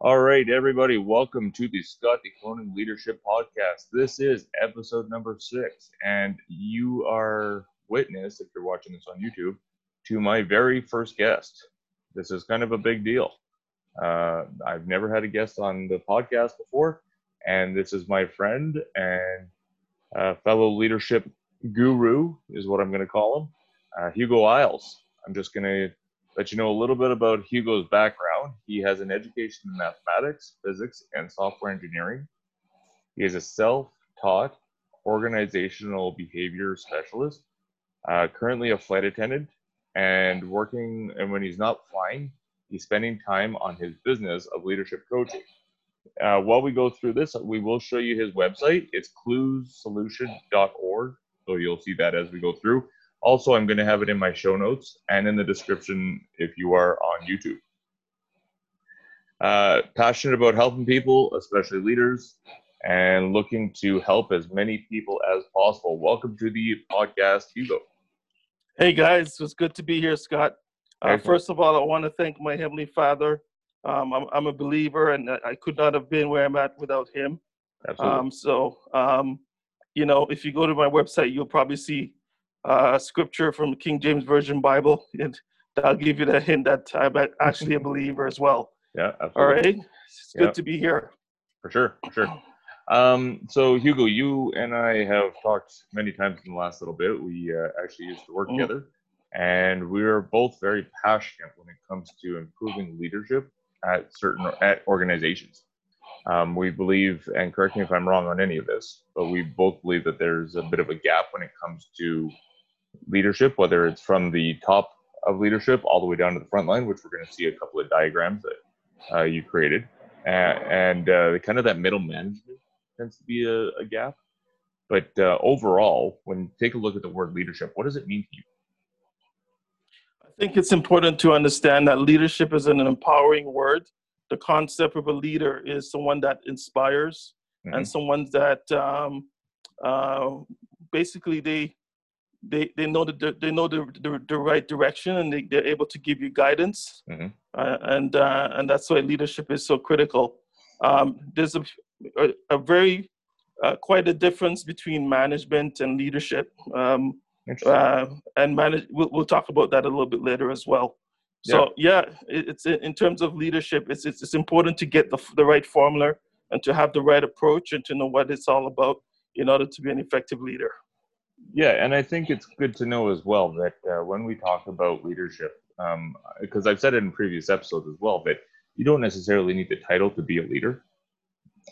All right, everybody, welcome to the Scott DeConing Leadership Podcast. This is episode number six, and you are witness, if you're watching this on YouTube, to my very first guest. This is kind of a big deal. Uh, I've never had a guest on the podcast before, and this is my friend and uh, fellow leadership guru, is what I'm going to call him, uh, Hugo Isles. I'm just going to let you know a little bit about Hugo's background. He has an education in mathematics, physics, and software engineering. He is a self taught organizational behavior specialist, uh, currently a flight attendant, and working. And when he's not flying, he's spending time on his business of leadership coaching. Uh, while we go through this, we will show you his website. It's cluessolution.org. So you'll see that as we go through. Also, I'm going to have it in my show notes and in the description if you are on YouTube. Uh, passionate about helping people, especially leaders, and looking to help as many people as possible. Welcome to the podcast, Hugo. Hey guys, it's good to be here, Scott. Uh, first of all, I want to thank my Heavenly Father. Um, I'm, I'm, a believer, and I could not have been where I'm at without Him. Absolutely. Um, so, um, you know, if you go to my website, you'll probably see uh, scripture from the King James Version Bible. And I'll give you the hint that I'm actually a believer as well. Yeah, absolutely. All right. It's good yeah. to be here. For sure. For sure. Um, so Hugo, you and I have talked many times in the last little bit. We uh, actually used to work mm. together, and we are both very passionate when it comes to improving leadership at certain at organizations. Um, we believe, and correct me if I'm wrong on any of this, but we both believe that there's a bit of a gap when it comes to leadership, whether it's from the top of leadership all the way down to the front line, which we're going to see a couple of diagrams that uh, you created, and, and uh, kind of that middle management tends to be a, a gap. But uh, overall, when you take a look at the word leadership, what does it mean to you? I think it's important to understand that leadership is an empowering word. The concept of a leader is someone that inspires mm-hmm. and someone that um, uh, basically they they they know the they know the, the, the right direction and they, they're able to give you guidance. Mm-hmm. uh, and uh, and that's why leadership is so critical. Um, there's a, a, a very uh, quite a difference between management and leadership. Um, uh, and manage we'll, we'll talk about that a little bit later as well. So yeah, yeah it, it's in terms of leadership it's, it's it's important to get the, the right formula and to have the right approach and to know what it's all about in order to be an effective leader yeah, and I think it's good to know as well that uh, when we talk about leadership, because um, I've said it in previous episodes as well, that you don't necessarily need the title to be a leader.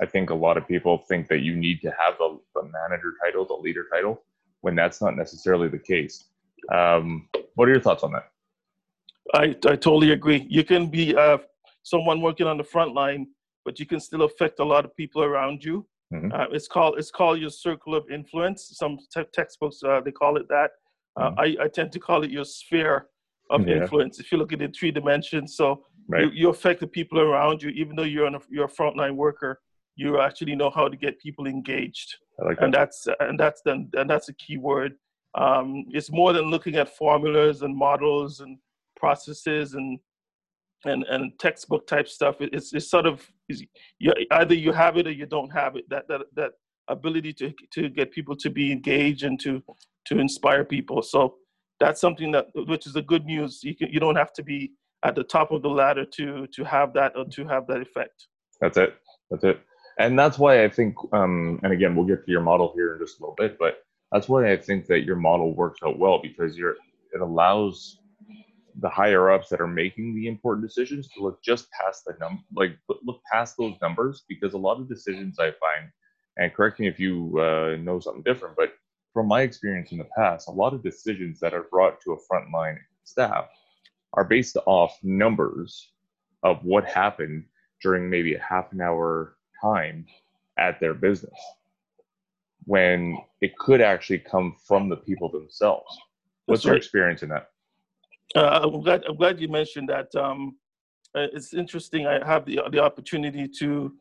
I think a lot of people think that you need to have the, the manager title, the leader title, when that's not necessarily the case. Um, what are your thoughts on that? I, I totally agree. You can be uh, someone working on the front line, but you can still affect a lot of people around you. Mm-hmm. Uh, it's called it's called your circle of influence. Some te- textbooks uh, they call it that. Uh, mm-hmm. I, I tend to call it your sphere of yeah. influence. If you look at it three dimensions, so right. you, you affect the people around you. Even though you're a, you're a frontline worker, you actually know how to get people engaged. Like that. And that's and that's the, and that's a key word. Um, it's more than looking at formulas and models and processes and and and textbook type stuff. It's it's sort of you, either you have it or you don't have it. That that that ability to to get people to be engaged and to to inspire people. So that's something that which is the good news. You can you don't have to be at the top of the ladder to to have that or to have that effect. That's it. That's it. And that's why I think, um, and again, we'll get to your model here in just a little bit, but that's why I think that your model works out well because you're it allows the higher ups that are making the important decisions to look just past the num like look past those numbers because a lot of decisions I find, and correct me if you uh, know something different, but from my experience in the past, a lot of decisions that are brought to a frontline staff are based off numbers of what happened during maybe a half an hour time at their business when it could actually come from the people themselves. What's That's your right. experience in that? Uh, I'm glad. I'm glad you mentioned that. Um, uh, it's interesting. I have the the opportunity to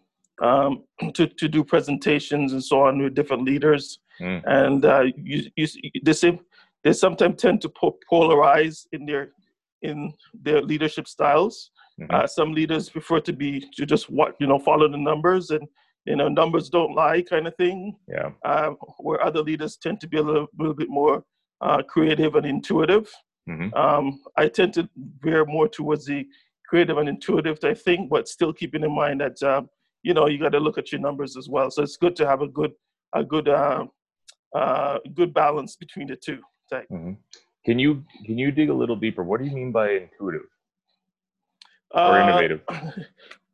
um, to to do presentations and so on with different leaders, mm. and uh, you, you, they say they sometimes tend to polarize in their in their leadership styles. Mm-hmm. Uh, some leaders prefer to be to just what you know follow the numbers and you know numbers don't lie kind of thing. Yeah. Uh, where other leaders tend to be a little, little bit more uh, creative and intuitive. Mm-hmm. Um, I tend to veer more towards the creative and intuitive I think, but still keeping in mind that um, you know you got to look at your numbers as well. So it's good to have a good a good uh, uh, good balance between the two. Mm-hmm. Can you can you dig a little deeper? What do you mean by intuitive or uh, innovative?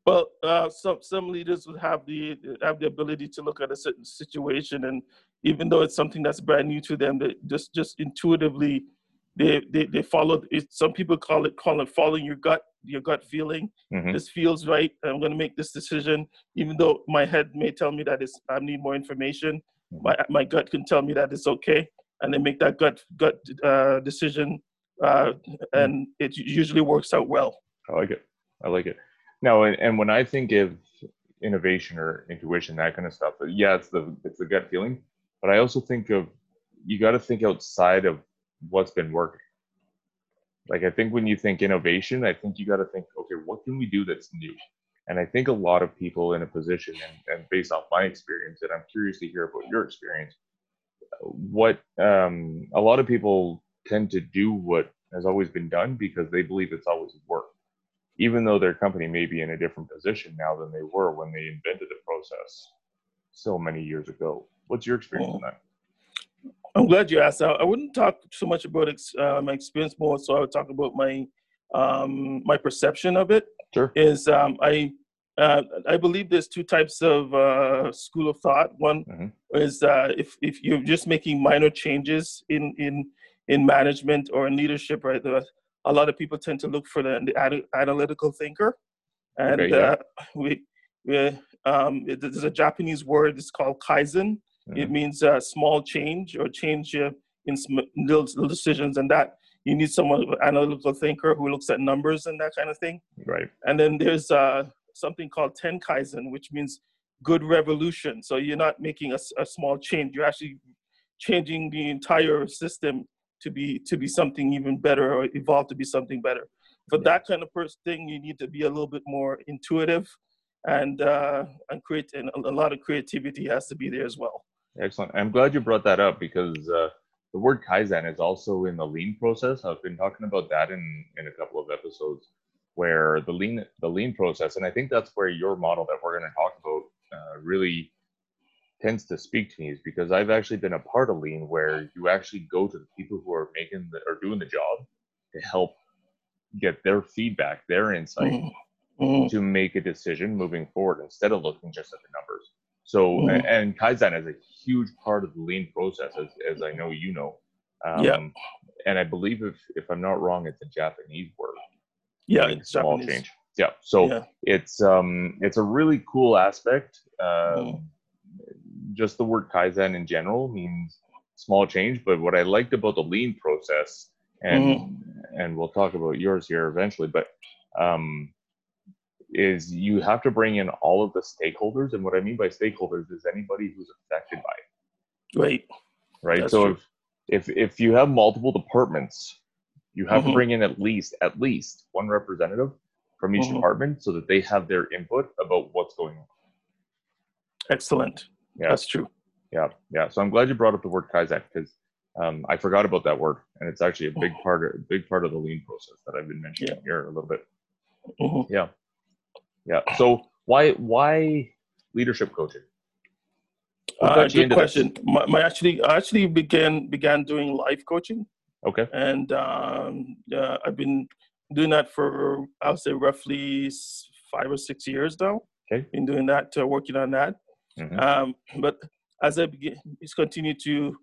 Well, uh, some some leaders would have the have the ability to look at a certain situation, and even though it's something that's brand new to them, they just just intuitively they they, they follow. It, some people call it call it following your gut your gut feeling. Mm-hmm. This feels right. I'm going to make this decision, even though my head may tell me that it's I need more information. Mm-hmm. My my gut can tell me that it's okay, and they make that gut gut uh, decision, uh, and it usually works out well. I like it. I like it. Now, and, and when I think of innovation or intuition, that kind of stuff, yeah, it's the it's the gut feeling, but I also think of you got to think outside of what's been working. Like I think when you think innovation, I think you got to think, okay, what can we do that's new? And I think a lot of people in a position, and, and based off my experience, and I'm curious to hear about your experience, what um, a lot of people tend to do what has always been done because they believe it's always worked even though their company may be in a different position now than they were when they invented the process so many years ago. What's your experience on that? I'm glad you asked. I, wouldn't talk so much about ex, uh, my experience more, so I would talk about my um, my perception of it. Sure. Is um, I uh, I believe there's two types of uh, school of thought. One mm-hmm. is uh, if if you're just making minor changes in in in management or in leadership, right? A lot of people tend to look for the, the analytical thinker, and okay, yeah. uh, we, we um, it, there's a Japanese word. It's called kaizen. It means uh, small change or change uh, in little, little decisions, and that you need someone analytical thinker who looks at numbers and that kind of thing. Right. And then there's uh, something called ten tenkaizen, which means good revolution. So you're not making a, a small change; you're actually changing the entire system to be to be something even better or evolve to be something better. For yeah. that kind of person thing, you need to be a little bit more intuitive, and uh, and create and a lot of creativity has to be there as well. Excellent. I'm glad you brought that up because uh, the word kaizen is also in the lean process. I've been talking about that in in a couple of episodes where the lean the lean process, and I think that's where your model that we're going to talk about uh, really tends to speak to me is because I've actually been a part of lean where you actually go to the people who are making the, or doing the job to help get their feedback, their insight mm-hmm. mm-hmm. to make a decision moving forward instead of looking just at the numbers. So, mm-hmm. and Kaizen is a huge part of the lean process, as, as I know you know. Um, yeah. And I believe if, if I'm not wrong, it's a Japanese word. Yeah, it's small Japanese. change. Yeah. So yeah. it's um it's a really cool aspect. Um, mm just the word kaizen in general means small change. But what I liked about the lean process, and mm-hmm. and we'll talk about yours here eventually, but um, is you have to bring in all of the stakeholders. And what I mean by stakeholders is anybody who's affected by it. Right. Right. That's so true. if if if you have multiple departments, you have Mm-hmm. to bring in at least at least one representative from each Mhm. department so that they have their input about what's going on. Excellent. Yeah. That's true. Yeah, yeah. So I'm glad you brought up the word Kaizen because um, I forgot about that word, and it's actually a big part, of, big part of the lean process that I've been mentioning Yeah. here a little bit. Mhm. Yeah, yeah. So why why leadership coaching? Uh, good question. My, my actually, I actually began began doing life coaching, Okay. and um, uh, I've been doing that for I'll say roughly five or six years now. Okay. Been doing that, uh, working on that. Mhm. Um, but as I begin, just continue to,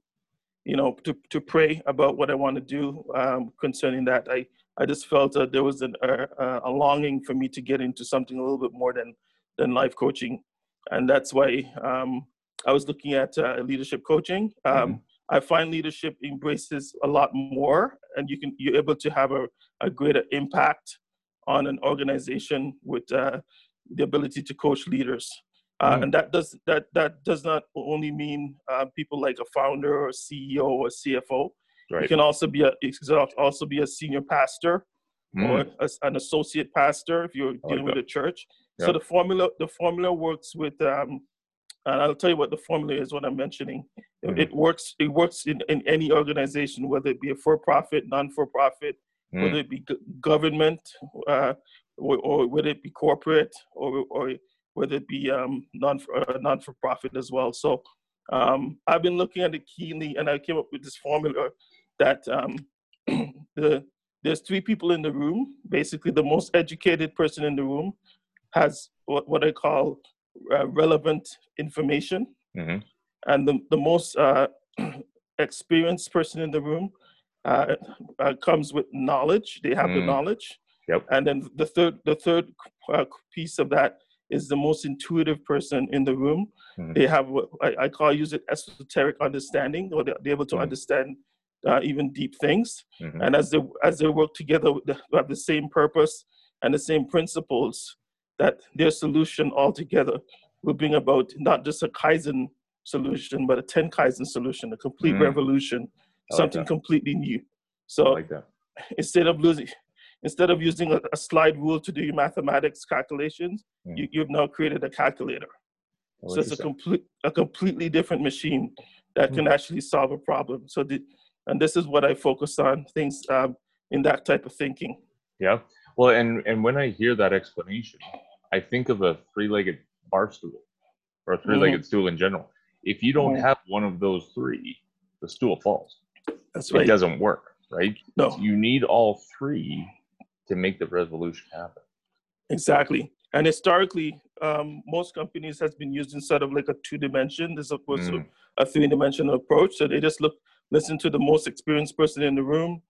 you know, to, to pray about what I want to do um, concerning that. I, I just felt that there was an, a, a longing for me to get into something a little bit more than, than life coaching. And that's why um, I was looking at uh, leadership coaching. Um, Mhm. I find leadership embraces a lot more, and you can you're able to have a, a greater impact on an organization with uh, the ability to coach leaders. Uh, Mm. And that does that that does not only mean uh, people like a founder or CEO or CFO. You can also be a also be a senior pastor mm. or a, an associate pastor if you're dealing like with a church. Yep. So the formula the formula works with um, and I'll tell you what the formula is what I'm mentioning. Mm-hmm. It works it works in, in any organization, whether it be a for-profit, non-for-profit, mm. whether it be government, uh, or, or, whether it be corporate, or, or whether it be um, non uh, non-for-profit as well. So um, I've been looking at it keenly, and I came up with this formula that um, the there's three people in the room. Basically, the most educated person in the room has what, what I call uh, relevant information, mm-hmm. and the the most uh, experienced person in the room uh, uh comes with knowledge. They have mm. the knowledge. Yep. And then the third the third uh, piece of that is the most intuitive person in the room. Mm. They have what I, I, call use it esoteric understanding, or they're, able to mm. understand uh, even deep things. Mm-hmm. And as they as they work together, they have the same purpose and the same principles. That their solution altogether will bring about not just a kaizen solution, but a ten kaizen solution, a complete mm. revolution, something completely new. So like instead of losing, instead of using a, a, slide rule to do your mathematics calculations, mm. you, you've now created a calculator. so it's a complete a completely different machine that mm. can actually solve a problem. So the, and this is what I focus on things um, in that type of thinking. Yeah. Well, and and when I hear that explanation, I think of a three-legged bar stool or a three-legged mm. stool in general. If you don't have one of those three, the stool falls. That's right. It doesn't work, right? No. You need all three to make the revolution happen. Exactly. And historically, um, most companies has been used instead of like a two dimension as opposed mm. to a three dimensional approach. So they just look, listen to the most experienced person in the room,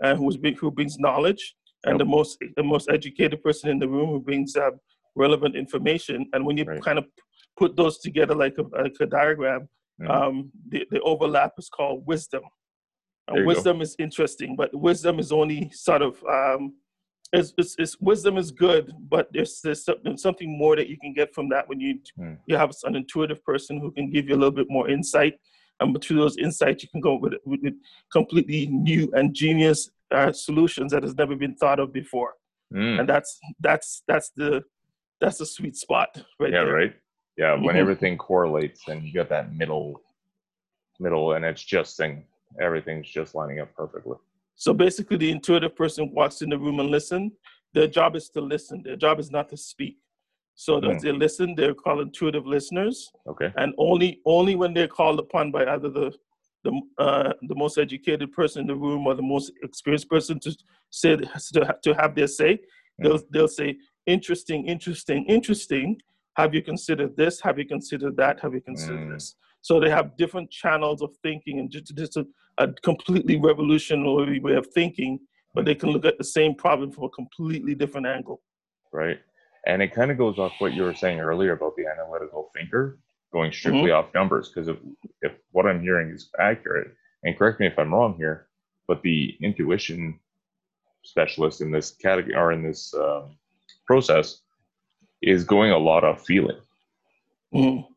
and who's who brings knowledge, and yep. the most the most educated person in the room who brings uh, relevant information. And when you right. kind of put those together like a, like a diagram, mm. um, the, the overlap is called wisdom. And wisdom go. is interesting, but wisdom is only sort of um, it's, it's, it's, wisdom is good, but there's, there's something more that you can get from that when you mm. you have an intuitive person who can give you a little bit more insight, and through those insights you can go with, with, with completely new and genius uh, solutions that has never been thought of before, mm. and that's that's that's the that's the sweet spot right yeah there. right yeah when mm-hmm. everything correlates and you got that middle middle and it's just thing everything's just lining up perfectly so basically, the intuitive person walks in the room and listen. Their job is to listen. Their job is not to speak. So mm. they listen, they're called intuitive listeners. Okay. And only only when they're called upon by either the the uh, the most educated person in the room or the most experienced person to say to, to have their say, mm. they'll they'll say interesting, interesting, interesting. Have you considered this? Have you considered that? Have you considered mm. this? So they have different channels of thinking and just, just a, a completely revolutionary way of thinking, but they can look at the same problem from a completely different angle. Right. And it kind of goes off what you were saying earlier about the analytical thinker going strictly mm-hmm. off numbers. Because if, if what I'm hearing is accurate, and correct me if I'm wrong here, but the intuition specialist in this category or in this um, process is going a lot of feeling. Mm-hmm.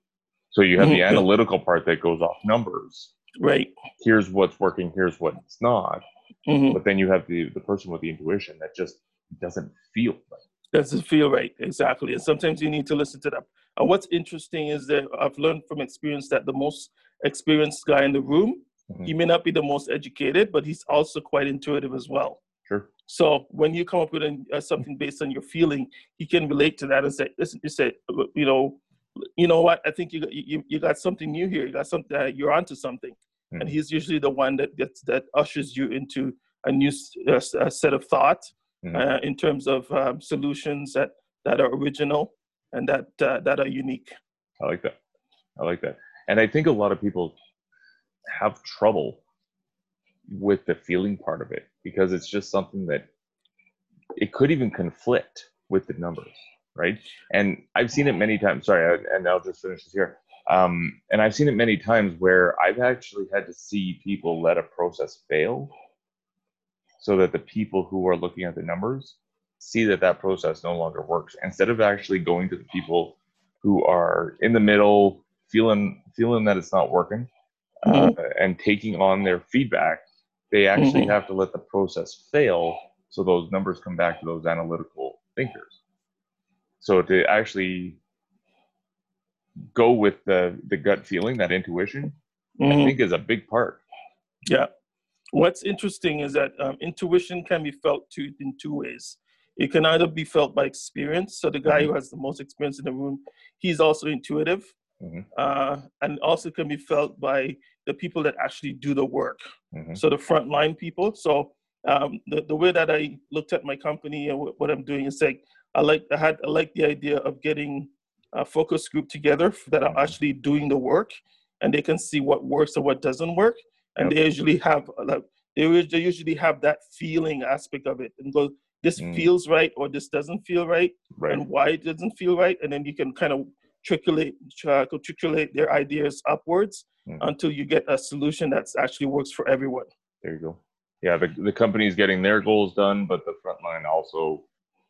So you have the mm-hmm. analytical part that goes off numbers. Right. Here's what's working, here's what's not. Mm-hmm. But then you have the, the person with the intuition that just doesn't feel right. Doesn't feel right, exactly. And sometimes you need to listen to them. And what's interesting is that I've learned from experience that the most experienced guy in the room, mm-hmm. he may not be the most educated, but he's also quite intuitive as well. Sure. So when you come up with a, uh, something based on your feeling, he can relate to that and say, listen, you say, you know, you know what? I think you you you got something new here. You got something. Uh, you're onto something. Mm-hmm. And he's usually the one that gets that ushers you into a new uh, set of thought mm-hmm. uh, in terms of um, solutions that that are original and that uh, that are unique. I like that. I like that. And I think a lot of people have trouble with the feeling part of it because it's just something that it could even conflict with the numbers right? And I've seen it many times. Sorry, and I'll just finish this here. Um, and I've seen it many times where I've actually had to see people let a process fail so that the people who are looking at the numbers see that that process no longer works instead of actually going to the people who are in the middle feeling feeling that it's not working uh, mm-hmm. and taking on their feedback they actually mm-hmm. have to let the process fail So those numbers come back to those analytical thinkers. So to actually go with the the gut feeling, that intuition, mm-hmm. I think is a big part. Yeah. What's interesting is that um, intuition can be felt two, in two ways. It can either be felt by experience. So the guy mm-hmm. who has the most experience in the room, he's also intuitive, mm-hmm. uh, and also can be felt by the people that actually do the work. Mm-hmm. So the frontline people. So um, the the way that I looked at my company and w- what I'm doing is like I like I had I like the idea of getting a focus group together that are mm-hmm. actually doing the work, and they can see what works and what doesn't work, and they usually have like they they usually have that feeling aspect of it and go this mm. feels right or this doesn't feel right, right, and why it doesn't feel right, and then you can kind of triculate triculate their ideas upwards mm. until you get a solution that actually works for everyone. There you go. Yeah, the the company is getting their goals done, but the front line also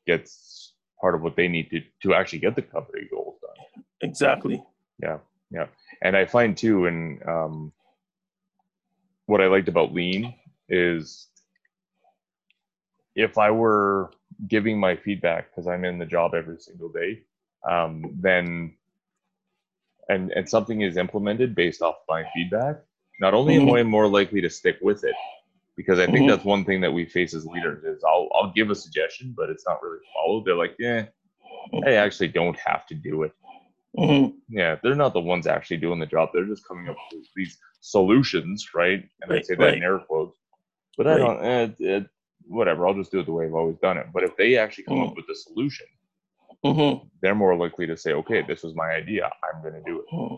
gets part of what they need to to actually get the company goals done. Exactly. Yeah, yeah, and I find too, and um, what I liked about Lean is if I were giving my feedback because I'm in the job every single day, um, then and and something is implemented based off my feedback, not only mm-hmm. am I more likely to stick with it, because I think mm-hmm. that's one thing that we face as leaders is I'll I'll give a suggestion, but it's not really followed. They're like, yeah, I actually don't have to do it. Mm-hmm. Yeah, they're not the ones actually doing the job. They're just coming up with these solutions, right? And right, I say that right. in air quotes. But right. I don't. It, it, whatever, I'll just do it the way I've always done it. But if they actually come mm-hmm. up with a solution, mm-hmm. they're more likely to say, okay, this was my idea. I'm going to do it. Mm-hmm.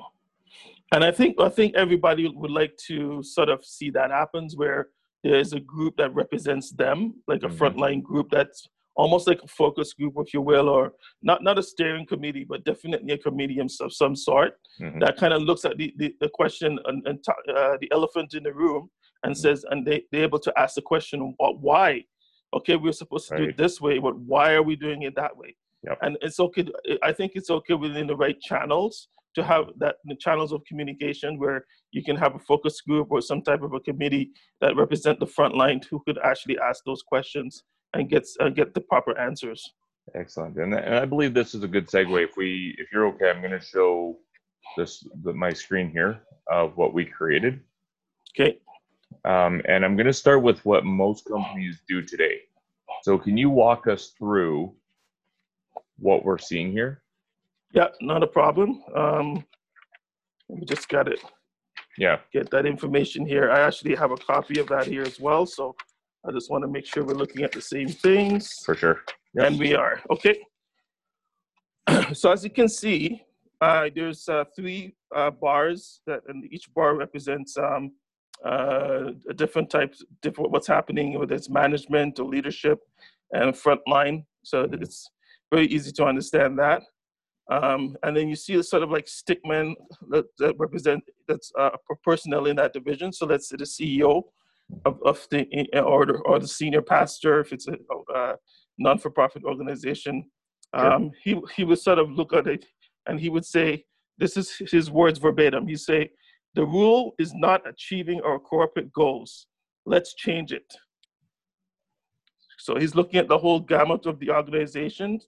And I think I think everybody would like to sort of see that happens where there's a group that represents them, like a mm-hmm. frontline group that's almost like a focus group, if you will, or not not a steering committee, but definitely a committee of some sort mm-hmm. that kind of looks at the, the, the question and, and uh, the elephant in the room and mm-hmm. says, and they, they're able to ask the question, why? Okay, we're supposed to right. do it this way, but why are we doing it that way? Yep. And it's okay. I think it's okay within the right channels to have that the channels of communication where you can have a focus group or some type of a committee that represent the front line who could actually ask those questions and get uh, get the proper answers. Excellent, and, and I believe this is a good segue. If we, if you're okay, I'm going to show this the, my screen here of what we created. Okay. Um, and I'm going to start with what most companies do today. So, can you walk us through what we're seeing here? Yeah, not a problem. Um, we just got it. Yeah. Get that information here. I actually have a copy of that here as well. So, I just want to make sure we're looking at the same things. For sure. Yep. And we are. Okay. so, as you can see, uh, there's uh, three uh, bars that, and each bar represents um, uh, different types, different what's happening, whether it's management or leadership and frontline. So mm-hmm. it's very easy to understand that. Um, and then you see the sort of like stickman that, that represent that's uh, personnel in that division. So let's say the CEO of, of the or, the, or the senior pastor if it's a, a non-for-profit organization. Um, he he would sort of look at it and he would say, this is his words verbatim. He say, the rule is not achieving our corporate goals. Let's change it. So he's looking at the whole gamut of the organization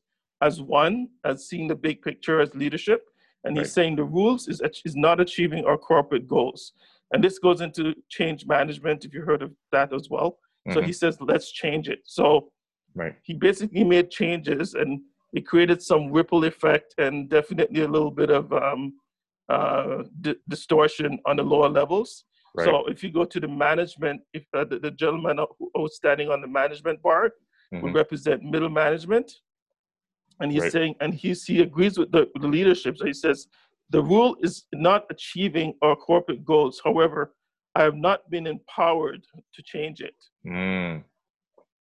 as one, as seeing the big picture as leadership. And he's right. saying the rules is, is not achieving our corporate goals. And this goes into change management, if you heard of that as well. Mm-hmm. So he says, let's change it. So right. he basically made changes and it created some ripple effect and definitely a little bit of um, uh, di- distortion on the lower levels. Right. So if you go to the management, if uh, the, the, gentleman who was standing on the management bar mm-hmm. would represent middle management, and he's right. saying, and he's, he agrees with the, the leadership. So he says, the rule is not achieving our corporate goals. However, I have not been empowered to change it. Mm,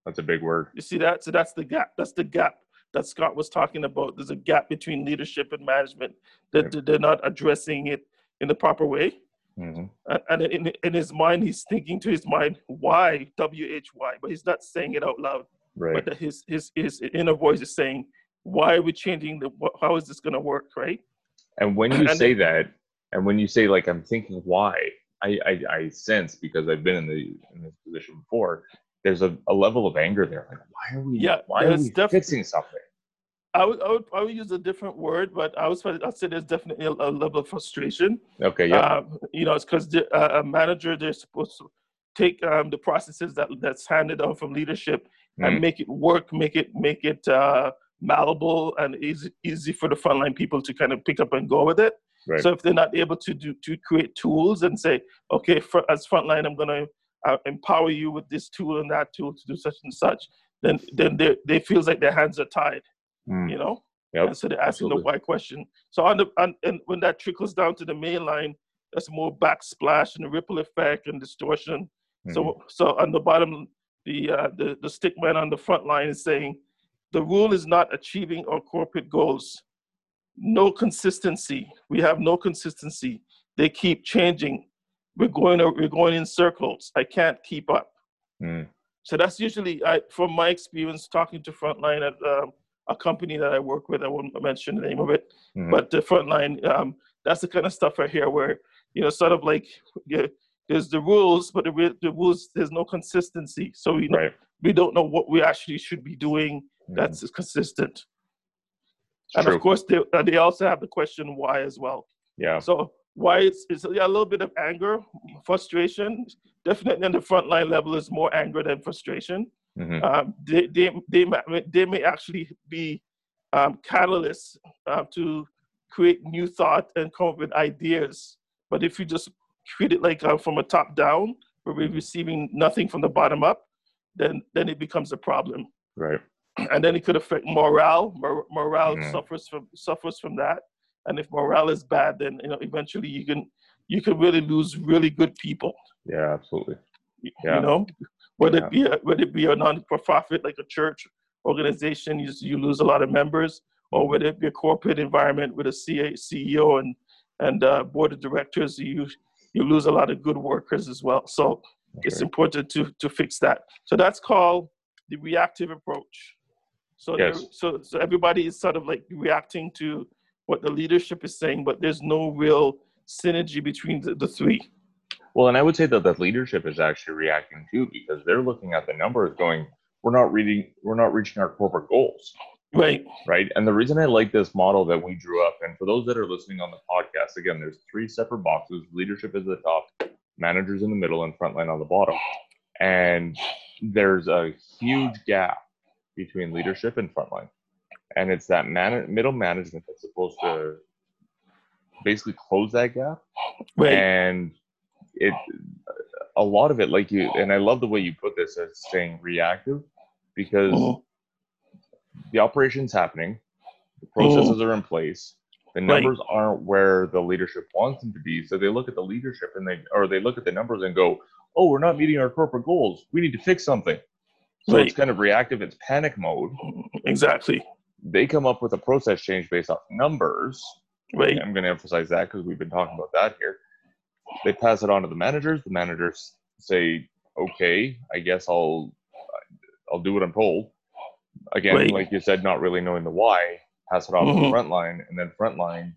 that's a big word. You see that? So that's the gap. That's the gap that Scott was talking about. There's a gap between leadership and management that right. they're not addressing it in the proper way. Mm-hmm. And in, in his mind, he's thinking to his mind, why, W-H-Y, but he's not saying it out loud. Right. But his, his, his inner voice is saying, why are we changing the, how is this going to work, right? And when you and say that, and when you say like, I'm thinking why, I, I, I sense because I've been in the in this position before, there's a, a level of anger there. Like, why are we? Yeah, why are we def- fixing something? I would, I would I would use a different word, but I was I'd say there's definitely a, a level of frustration. Okay, yeah, Um, you know, it's because uh, a manager they're supposed to take um, the processes that that's handed down from leadership and Mm. make it work, make it make it uh, malleable and easy easy for the frontline people to kind of pick up and go with it. right. So if they're not able to do to create tools and say, okay, for, as frontline, I'm going to uh, empower you with this tool and that tool to do such and such, then then they they feels like their hands are tied, Mm, you know. Yep, And so they're asking absolutely. the why question. So on the on, and when that trickles down to the main line, that's more backsplash and ripple effect and distortion. mhm, So so on the bottom, the uh, the the stick man on the front line is saying, the rule is not achieving our corporate goals. No consistency. We have no consistency. They keep changing. We're going we're going in circles. I can't keep up. mm, So that's usually, I, from my experience talking to frontline at um, a company that I work with. I won't mention the name of it, mhm. but the frontline. Um, that's the kind of stuff I hear where you know, sort of like yeah, there's the rules, but the, the rules there's no consistency. So we right. we don't know what we actually should be doing that's consistent. it's And true. of course, they, they also have the question why as well. yeah, So why it's, it's yeah, a little bit of anger, frustration. Definitely on the frontline level is more anger than frustration. mhm, Um, they, they, they, may, they may actually be um, catalysts uh, to create new thought and come up with ideas. But if you just treat it like uh, from a top down, where we're Mhm. receiving nothing from the bottom up, then then it becomes a problem right. And then it could affect morale. Mor- morale Mhm. suffers from suffers from that, and if morale is bad, then you know eventually you can you can really lose really good people. Yeah, absolutely. Yeah. You know, whether Yeah. it be a, whether it be a non-profit like a church organization, you you lose a lot of members, or Mhm. whether it be a corporate environment with a CA, CEO and and uh, board of directors, you you lose a lot of good workers as well. So That's it's important to to fix that. So that's called the reactive approach. So there- Yes. so so everybody is sort of like reacting to what the leadership is saying, but there's no real synergy between the, the three. Well, and I would say that the leadership is actually reacting too because they're looking at the numbers, going, "We're not reading, we're not reaching our corporate goals." Right. right? And the reason I like this model that we drew up, and for those that are listening on the podcast, again, there's three separate boxes. Leadership is at the top, managers in the middle, and frontline on the bottom. And there's a huge gap between leadership and frontline. And it's that man- middle management that's supposed to basically close that gap. Right. And it, a lot of it, like you, and I love the way you put this as saying reactive, because Mhm. the operation's happening, the processes are in place, the Right. numbers aren't where the leadership wants them to be. So they look at the leadership and they, or they look at the numbers and go, "Oh, we're not meeting our corporate goals. We need to fix something." So it's kind of reactive. It's panic mode. Exactly. They come up with a process change based off numbers. Right. I'm going to emphasize that because we've been talking about that here. They pass it on to the managers. The managers say, "Okay, I guess I'll I'll do what I'm told." Again, Right. like you said, not really knowing the why, pass it off to Mhm. the front line, and then frontline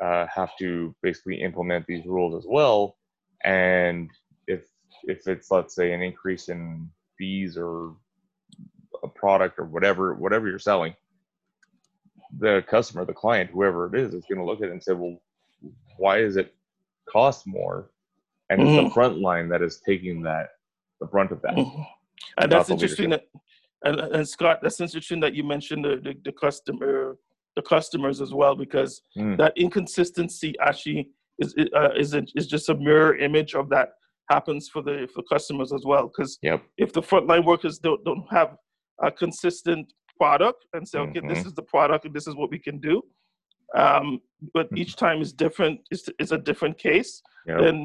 uh, have to basically implement these rules as well. And if if it's let's say an increase in fees or a product or whatever whatever you're selling, the customer, the client, whoever it is, is going to look at it and say, well, why is it cost more? And it's the Mhm. front line that is taking that, the brunt of that. Mhm. And that's interesting that, and, and Scott, that's interesting that you mentioned the, the, the customer, the customers as well, because Mm. that inconsistency actually is uh, is a, is just a mirror image of that happens for the for customers as well. Because Yep. if the frontline workers don't don't have a consistent product and say, okay, this is the product and this is what we can do, um, but Mhm. each time is different. It's, it's a different case. Yep. Then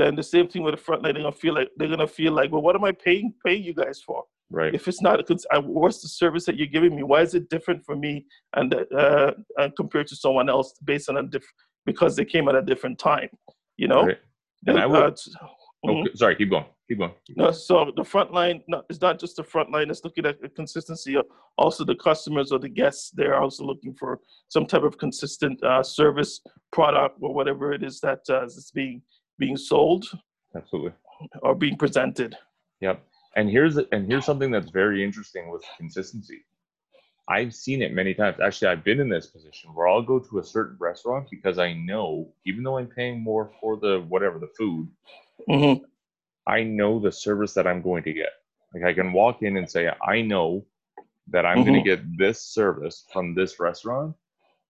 then the same thing with the frontline. They're gonna feel like they're gonna feel like, well, what am I paying paying you guys for? right. If it's not, uh, what's the service that you're giving me? Why is it different for me and uh, uh, compared to someone else based on a diff- because they came at a different time, you know? right. And I would- uh, mhm. Okay, sorry, keep going. Keep going. No, so the front line, no, it's not just the front line It's looking at the consistency. of Also, the customers or the guests, they're also looking for some type of consistent uh, service, product, or whatever it is that uh, is being being sold Absolutely. or being presented. Yep. And here's and here's something that's very interesting with consistency. I've seen it many times. Actually, I've been in this position where I'll go to a certain restaurant because I know, even though I'm paying more for the whatever the food, hmm I know the service that I'm going to get. Like I can walk in and say, I know that I'm going Mhm. to get this service from this restaurant.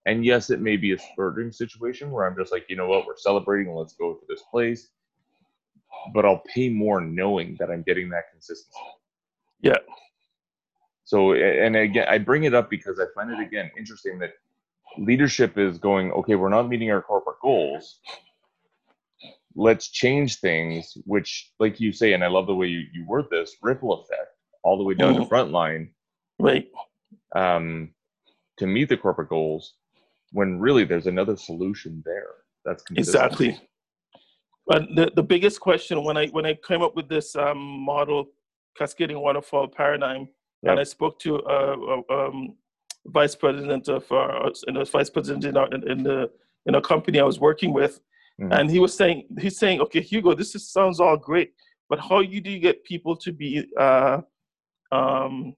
And yes, it may be a spurting situation where I'm just like, you know what, we're celebrating, let's go to this place. But I'll pay more knowing that I'm getting that consistency. Yeah. So, and again, I bring it up because I find it again interesting that leadership is going, okay, we're not meeting our corporate goals. Let's change things, which, like you say, and I love the way you, you word this ripple effect all the way down to Mhm. frontline Right. um, to meet the corporate goals when really there's another solution there. That's. Exactly. But the, the biggest question when I when I came up with this um, model, cascading waterfall paradigm, Yep. and I spoke to uh, uh, um, vice president of uh, and vice president in, our, in, in the in a company I was working with, Mhm. and he was saying he's saying, okay, Hugo, this is, sounds all great, but how you do you get people to be uh, um,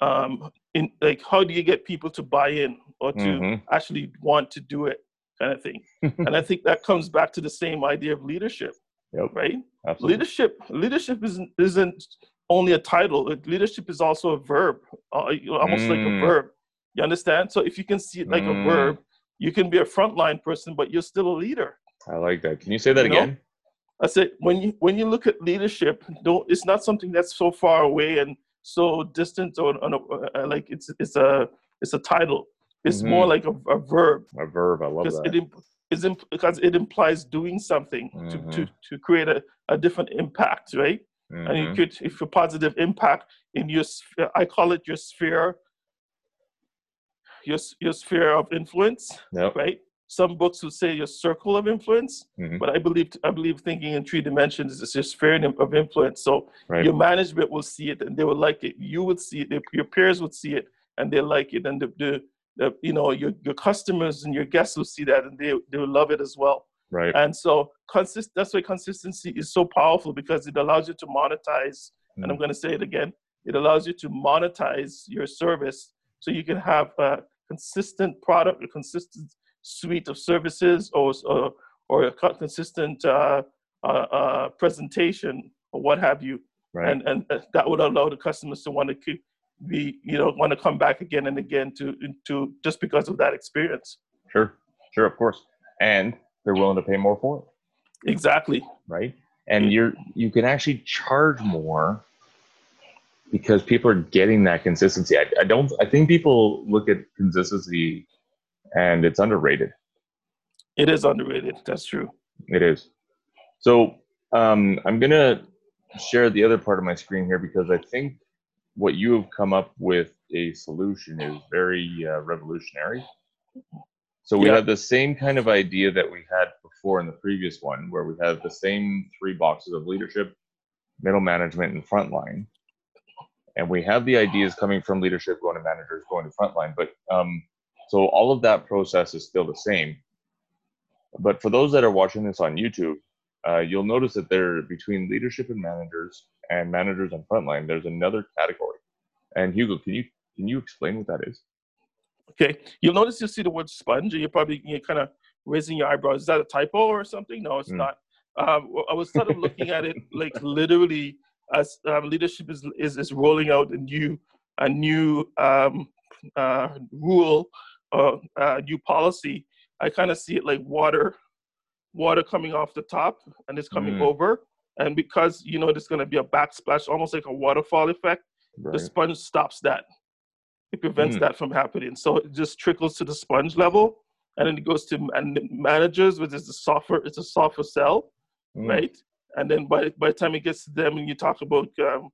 um, in like how do you get people to buy in or to Mhm. actually want to do it kind of thing and i think that comes back to the same idea of leadership Yep, right absolutely. leadership leadership isn't isn't only a title leadership is also a verb uh, almost like a Mm. verb you understand so if you can see it like Mm. a verb you can be a frontline person but you're still a leader I like that. Can you say that You know? again? I said when you when you look at leadership, don't it's not something that's so far away and so distant or, or, uh, like it's it's a it's a title. It's more like a, a verb A verb. I love that. it imp- imp- because it implies doing something to, to to create a, a different impact, right? And you Mhm. could if a positive impact in your sphere, I call it your sphere, your your sphere of influence, Yep. right? Some books would say your circle of influence, Mhm. but I believe I believe thinking in three dimensions is your sphere of influence. So Right. your management will see it and they will like it. You would see it. Your- peers would see it and they like it. And the, the, the you know your your customers and your guests will see that and they they will love it as well. Right. And so consist that's why consistency is so powerful because it allows you to monetize. And I'm Mm. going to say it again. It allows you to monetize your service so you can have a consistent product, a consistent suite of services, or or, or a consistent uh, uh, uh, presentation or what have you Right. and and uh, that would allow the customers to want to keep be you know want to come back again and again to to just because of that experience sure. Sure. Of course. And they're willing to pay more for it. exactly right? And you're you can actually charge more because people are getting that consistency. I, I don't. I think people look at consistency and it's underrated. it is underrated that's true It is. So um, I'm gonna share the other part of my screen here because I think what you have come up with a solution is very uh, revolutionary. So we Yeah. have the same kind of idea that we had before in the previous one, where we have the same three boxes of leadership, middle management, and frontline. And we have the ideas coming from leadership going to managers, going to frontline. But um, so all of that process is still the same. But for those that are watching this on YouTube, uh, you'll notice that there between leadership and managers and managers and frontline, there's another category. And Hugo, can you can you explain what that is? okay you'll notice you'll see the word sponge and you're probably you kind of raising your eyebrows is that a typo or something no it's Hmm. not um, i was sort of looking at it like literally as um, leadership is, is is rolling out a new a new um, uh, rule or uh, new policy i kind of see it like water water coming off the top and it's coming Mm. over and because you know there's going to be a backsplash almost like a waterfall effect the sponge stops that. It prevents Mm. that from happening. So it just trickles to the sponge level, and then it goes to man- managers, which is the softer. It's a softer sell, Mm. right? And then by by the time it gets to them, and you talk about um,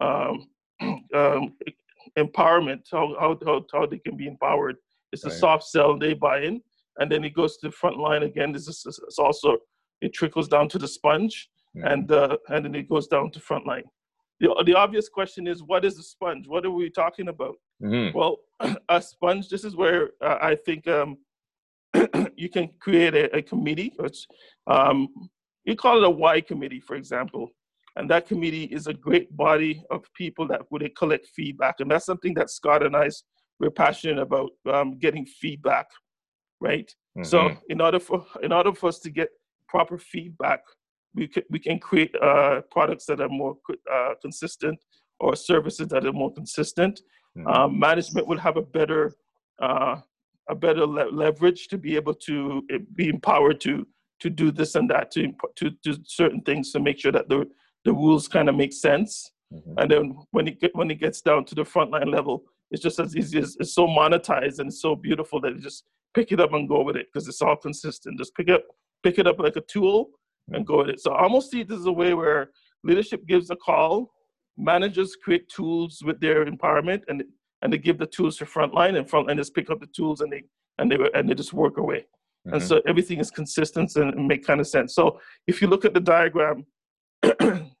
um, um, empowerment, how, how how how they can be empowered. It's a soft sell, They buy in, and then it goes to the front line again. This is it's also it trickles down to the sponge, Mm. and uh, and then it goes down to frontline. The, the obvious question is, what is a sponge? What are we talking about? Mhm. Well, a sponge. This is where uh, I think um, you can create a, a committee. Which, um, you call it a Y committee, for example, and that committee is a great body of people that would collect feedback, and that's something that Scott and I we're passionate about um, getting feedback, right? Mm-hmm. So in order for in order for us to get proper feedback, we can we can create uh, products that are more uh, consistent or services that are more consistent. Mm-hmm. Um, management will have a better uh, a better le- leverage to be able to eh, be empowered to to do this and that to to do certain things to make sure that the the rules kind of make sense. Mm-hmm. And then when it get, when it gets down to the frontline level, it's just as easy as it's so monetized and so beautiful that you just pick it up and go with it because it's all consistent. Just pick up pick it up like a tool and go with it. So I almost see this as a way where leadership gives a call, managers create tools with their empowerment, and and they give the tools to frontline, and frontline just pick up the tools and they and they and they just work away. Mm-hmm. And so everything is consistent and, make kind of sense. So if you look at the diagram.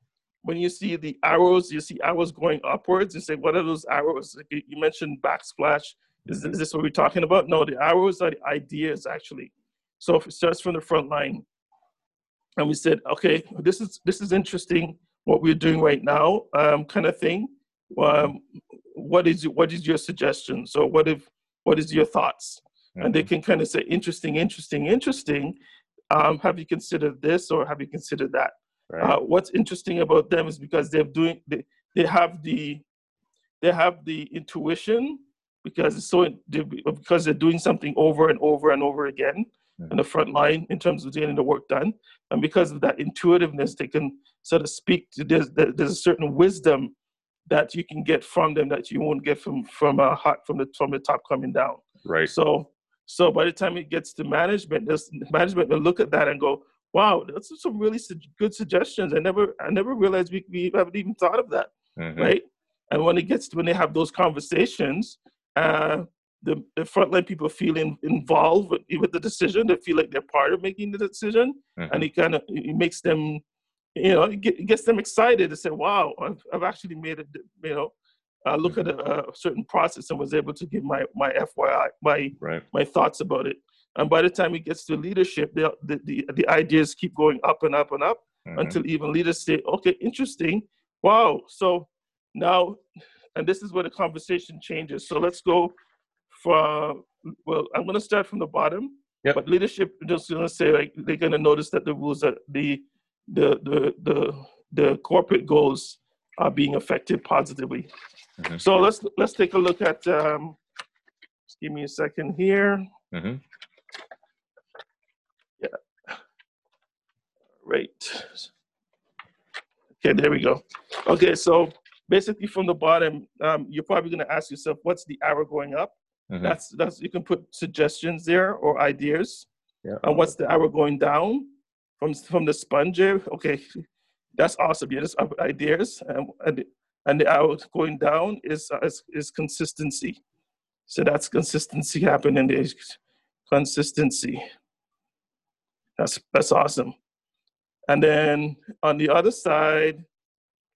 when you see the arrows, you see arrows going upwards. You say, what are those arrows? Like you mentioned backsplash. Is, is this what we're talking about? No, the arrows are the ideas actually. So if it starts from the front line, and we said, okay, this is this is interesting. What we're doing right now, um, kind of thing. Um, what is what is your suggestion? So what if what is your thoughts? Mm-hmm. And they can kind of say, interesting, interesting, interesting. Um, have you considered this or have you considered that? Right. Uh, what's interesting about them is because they're doing they, they have the they have the intuition because it's so because they're doing something over and over and over again mm-hmm. in the front line in terms of getting the work done, and because of that intuitiveness, they can sort of speak to there's there's a certain wisdom that you can get from them that you won't get from from a hot from the from the top coming down. Right. So so by the time it gets to management, there's management will look at that and go, wow, that's some really su- good suggestions. I never, I never realized we, we haven't even thought of that, mm-hmm. right? And when it gets to when they have those conversations, uh, the, the frontline people feel in, involved with, with, the decision. They feel like they're part of making the decision, mm-hmm. and it kind of it makes them, you know, it, get, it, gets them excited to say, "Wow, I've, I've actually made it." You know, uh, look mm-hmm. at a, a, certain process and was able to give my my FYI, my right. my thoughts about it. And by the time it gets to leadership, the, the, the, the ideas keep going up and up and up mm-hmm. until even leaders say, okay, interesting. Wow. So now, and this is where the conversation changes. So let's go from, well, I'm going to start from the bottom. Yep. But leadership just going to say, like, they're going to notice that the rules are, the, the, the, the, the corporate goals are being affected positively. Mm-hmm. So let's let's take a look at. Um, just give me a second here. Mm-hmm. Yeah. Right. Okay, there we go. Okay, so basically from the bottom, um, you're probably going to ask yourself, what's the arrow going up? Mm-hmm. That's that's you can put suggestions there or ideas. Yeah. And what's the arrow going down from from the sponge? Okay, that's awesome. Yeah, just ideas, and and, the arrow going down is, is is consistency. So that's consistency happening. There's consistency. That's that's awesome. And then on the other side,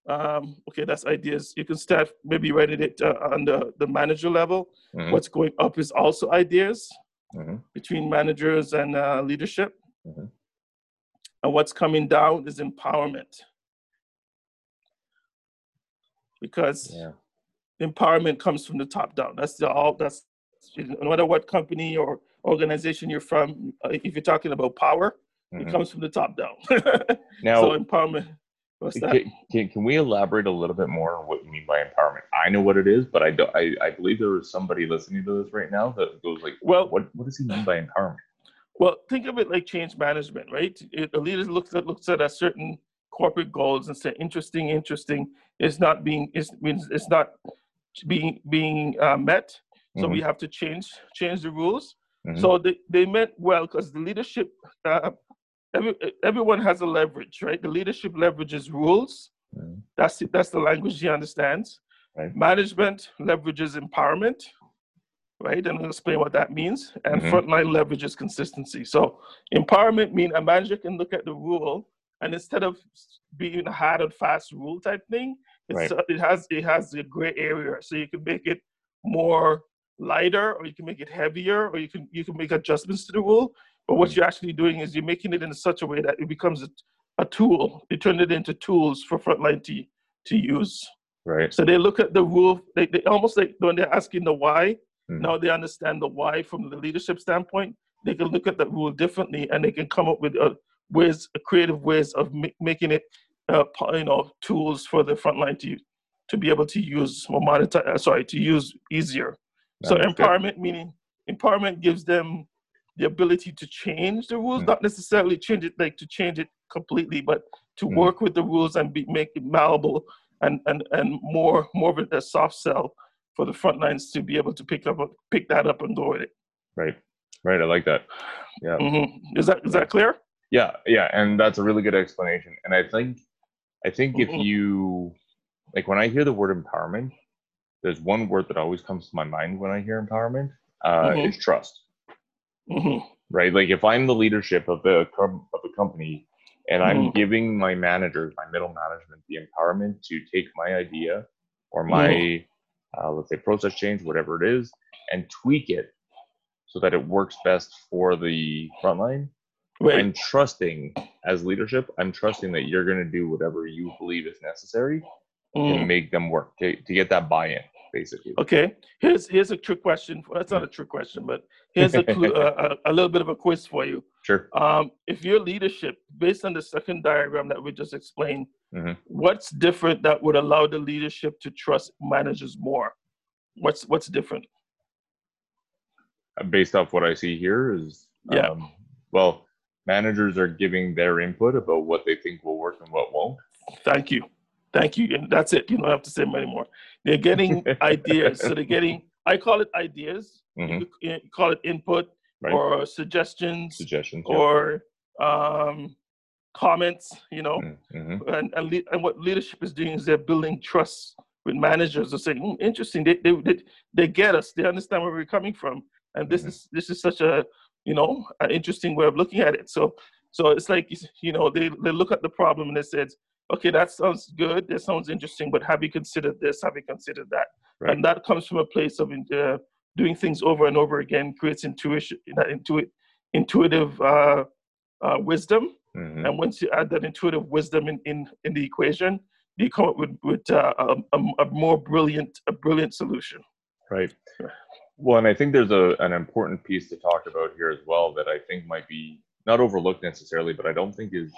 um, okay, that's ideas. You can start maybe writing it uh, on the, the manager level. Mm-hmm. What's going up is also ideas mm-hmm. between managers and uh, leadership. Mm-hmm. And what's coming down is empowerment. Because yeah. empowerment comes from the top down. That's the all that's no matter what company or organization you're from, uh, if you're talking about power, Mm-hmm. It comes from the top down. now, so empowerment. What's that? Can, can, we elaborate a little bit more on what you mean by empowerment? I know what it is, but I don't. I, I believe there is somebody listening to this right now that goes like, "Well, what what does he mean by empowerment?" Well, think of it like change management, right? It, a leader looks at looks at a certain corporate goals and say, "Interesting, interesting." It's not being it's it's not being being uh, met, so mm-hmm. we have to change change the rules. Mm-hmm. So they, they meant well because the leadership uh, every, everyone has a leverage, right? The leadership leverages rules. Mm. That's the, that's the language he understands. Right. Management leverages empowerment, right? And I'll explain what that means. And mm-hmm. frontline leverages consistency. So empowerment means a manager can look at the rule and instead of being a hard and fast rule type thing, right. uh, it has it has a gray area. So you can make it more lighter, or you can make it heavier, or you can you can make adjustments to the rule. But what you're actually doing is you're making it in such a way that it becomes a, a tool. You turn it into tools for frontline to to use. Right. So they look at the rule. They, they almost like when they're asking the why. Mhm. Now they understand the why from the leadership standpoint. They can look at the rule differently, and they can come up with uh, ways, creative ways of ma- making it, uh, you know, tools for the frontline to to be able to use or monitor. Uh, sorry, to use easier. So good. empowerment meaning empowerment gives them the ability to change the rules, Mm. not necessarily change it like to change it completely, but to Mm. work with the rules and be, make it malleable and, and, and more more of a soft sell for the front lines to be able to pick up pick that up and go with it. Right. Right. I like that. Yeah. hmm Is that is that clear? Yeah. Yeah. And that's a really good explanation. And I think, I think if Mhm. you, like when I hear the word empowerment, there's one word that always comes to my mind when I hear empowerment, uh, Mhm. is trust. hmm right? Like if I'm the leadership of the com- of a company and I'm Mhm. giving my managers, my middle management, the empowerment to take my idea or my uh, let's say process change, whatever it is, and tweak it so that it works best for the frontline. Right. I'm trusting as leadership. I'm trusting that you're going to do whatever you believe is necessary to Mhm. make them work to, to get that buy-in, basically. Okay. Here's here's a trick question. Well, that's not a trick question, but here's a clue, uh, a, a little bit of a quiz for you. Sure. Um, if your leadership, based on the second diagram that we just explained, Mhm. what's different that would allow the leadership to trust managers more? What's what's different? based off what I see here is Yeah. um, well, managers are giving their input about what they think will work and what won't. Thank you, thank you, and that's it. You don't have to say many more. They're getting ideas, so they're getting. I call it ideas. Mhm. You call it input Right. or suggestions Suggestions. yeah. or um, comments. You know. Mm, mhm. and and, le- and what leadership is doing is they're building trust with managers. They're saying, "Hmm, interesting. They, they they they get us. They understand where we're coming from, and this Mhm. is this is such a you know an interesting way of looking at it. So so it's like you know they they look at the problem and they said, okay, that sounds good. That sounds interesting. But have you considered this? Have you considered that? Right. And that comes from a place of uh, doing things over and over again creates intuition, that intuit, intuitive uh, uh, wisdom. Mhm. And once you add that intuitive wisdom in, in, in the equation, you come up with, with uh, a, a, a more brilliant a brilliant solution. Right. Well, and I think there's a an important piece to talk about here as well that I think might be not overlooked necessarily, but I don't think is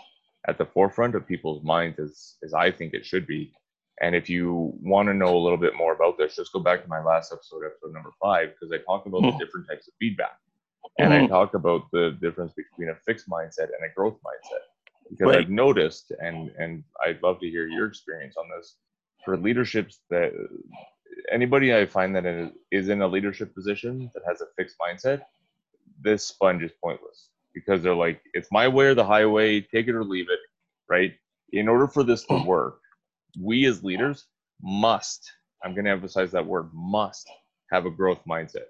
at the forefront of people's minds as as I think it should be. And if you want to know a little bit more about this, just go back to my last episode, episode number five, because I talk about Mhm. the different types of feedback. And I Mhm. talk about the difference between a fixed mindset and a growth mindset. Because Right. I've noticed, and and I'd love to hear your experience on this, for leaderships that anybody I find that is, in a leadership position that has a fixed mindset, this sponge is pointless because they're like, it's my way or the highway, take it or leave it, right? In order for this to work, we as leaders must, I'm going to emphasize that word, must have a growth mindset.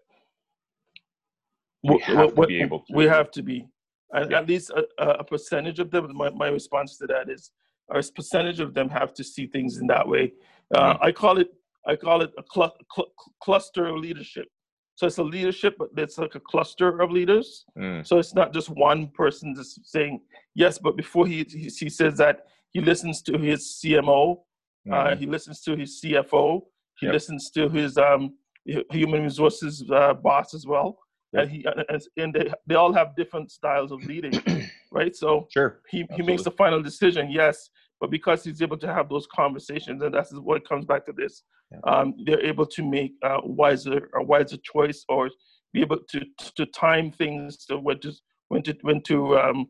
We have to be able to. We have to be. And Yeah. At least a, a a percentage of them, my, my response to that is a percentage of them have to see things in that way. Uh, Mm-hmm. I call it I call it a cl- cl- cluster of leadership. So it's a leadership, but it's like a cluster of leaders. Mm, So it's not just one person just saying yes, but before he he, he says that he listens to his CMO, uh, mhm, he listens to his CFO, he Yep. listens to his um, human resources uh, boss as well, Yep. and he and, and they they all have different styles of leading, right? So Sure. he, he makes the final decision, yes, but because he's able to have those conversations, and that's what comes back to this, Yeah. um, they're able to make uh, wiser a wiser choice or be able to to time things to when to when to when to um,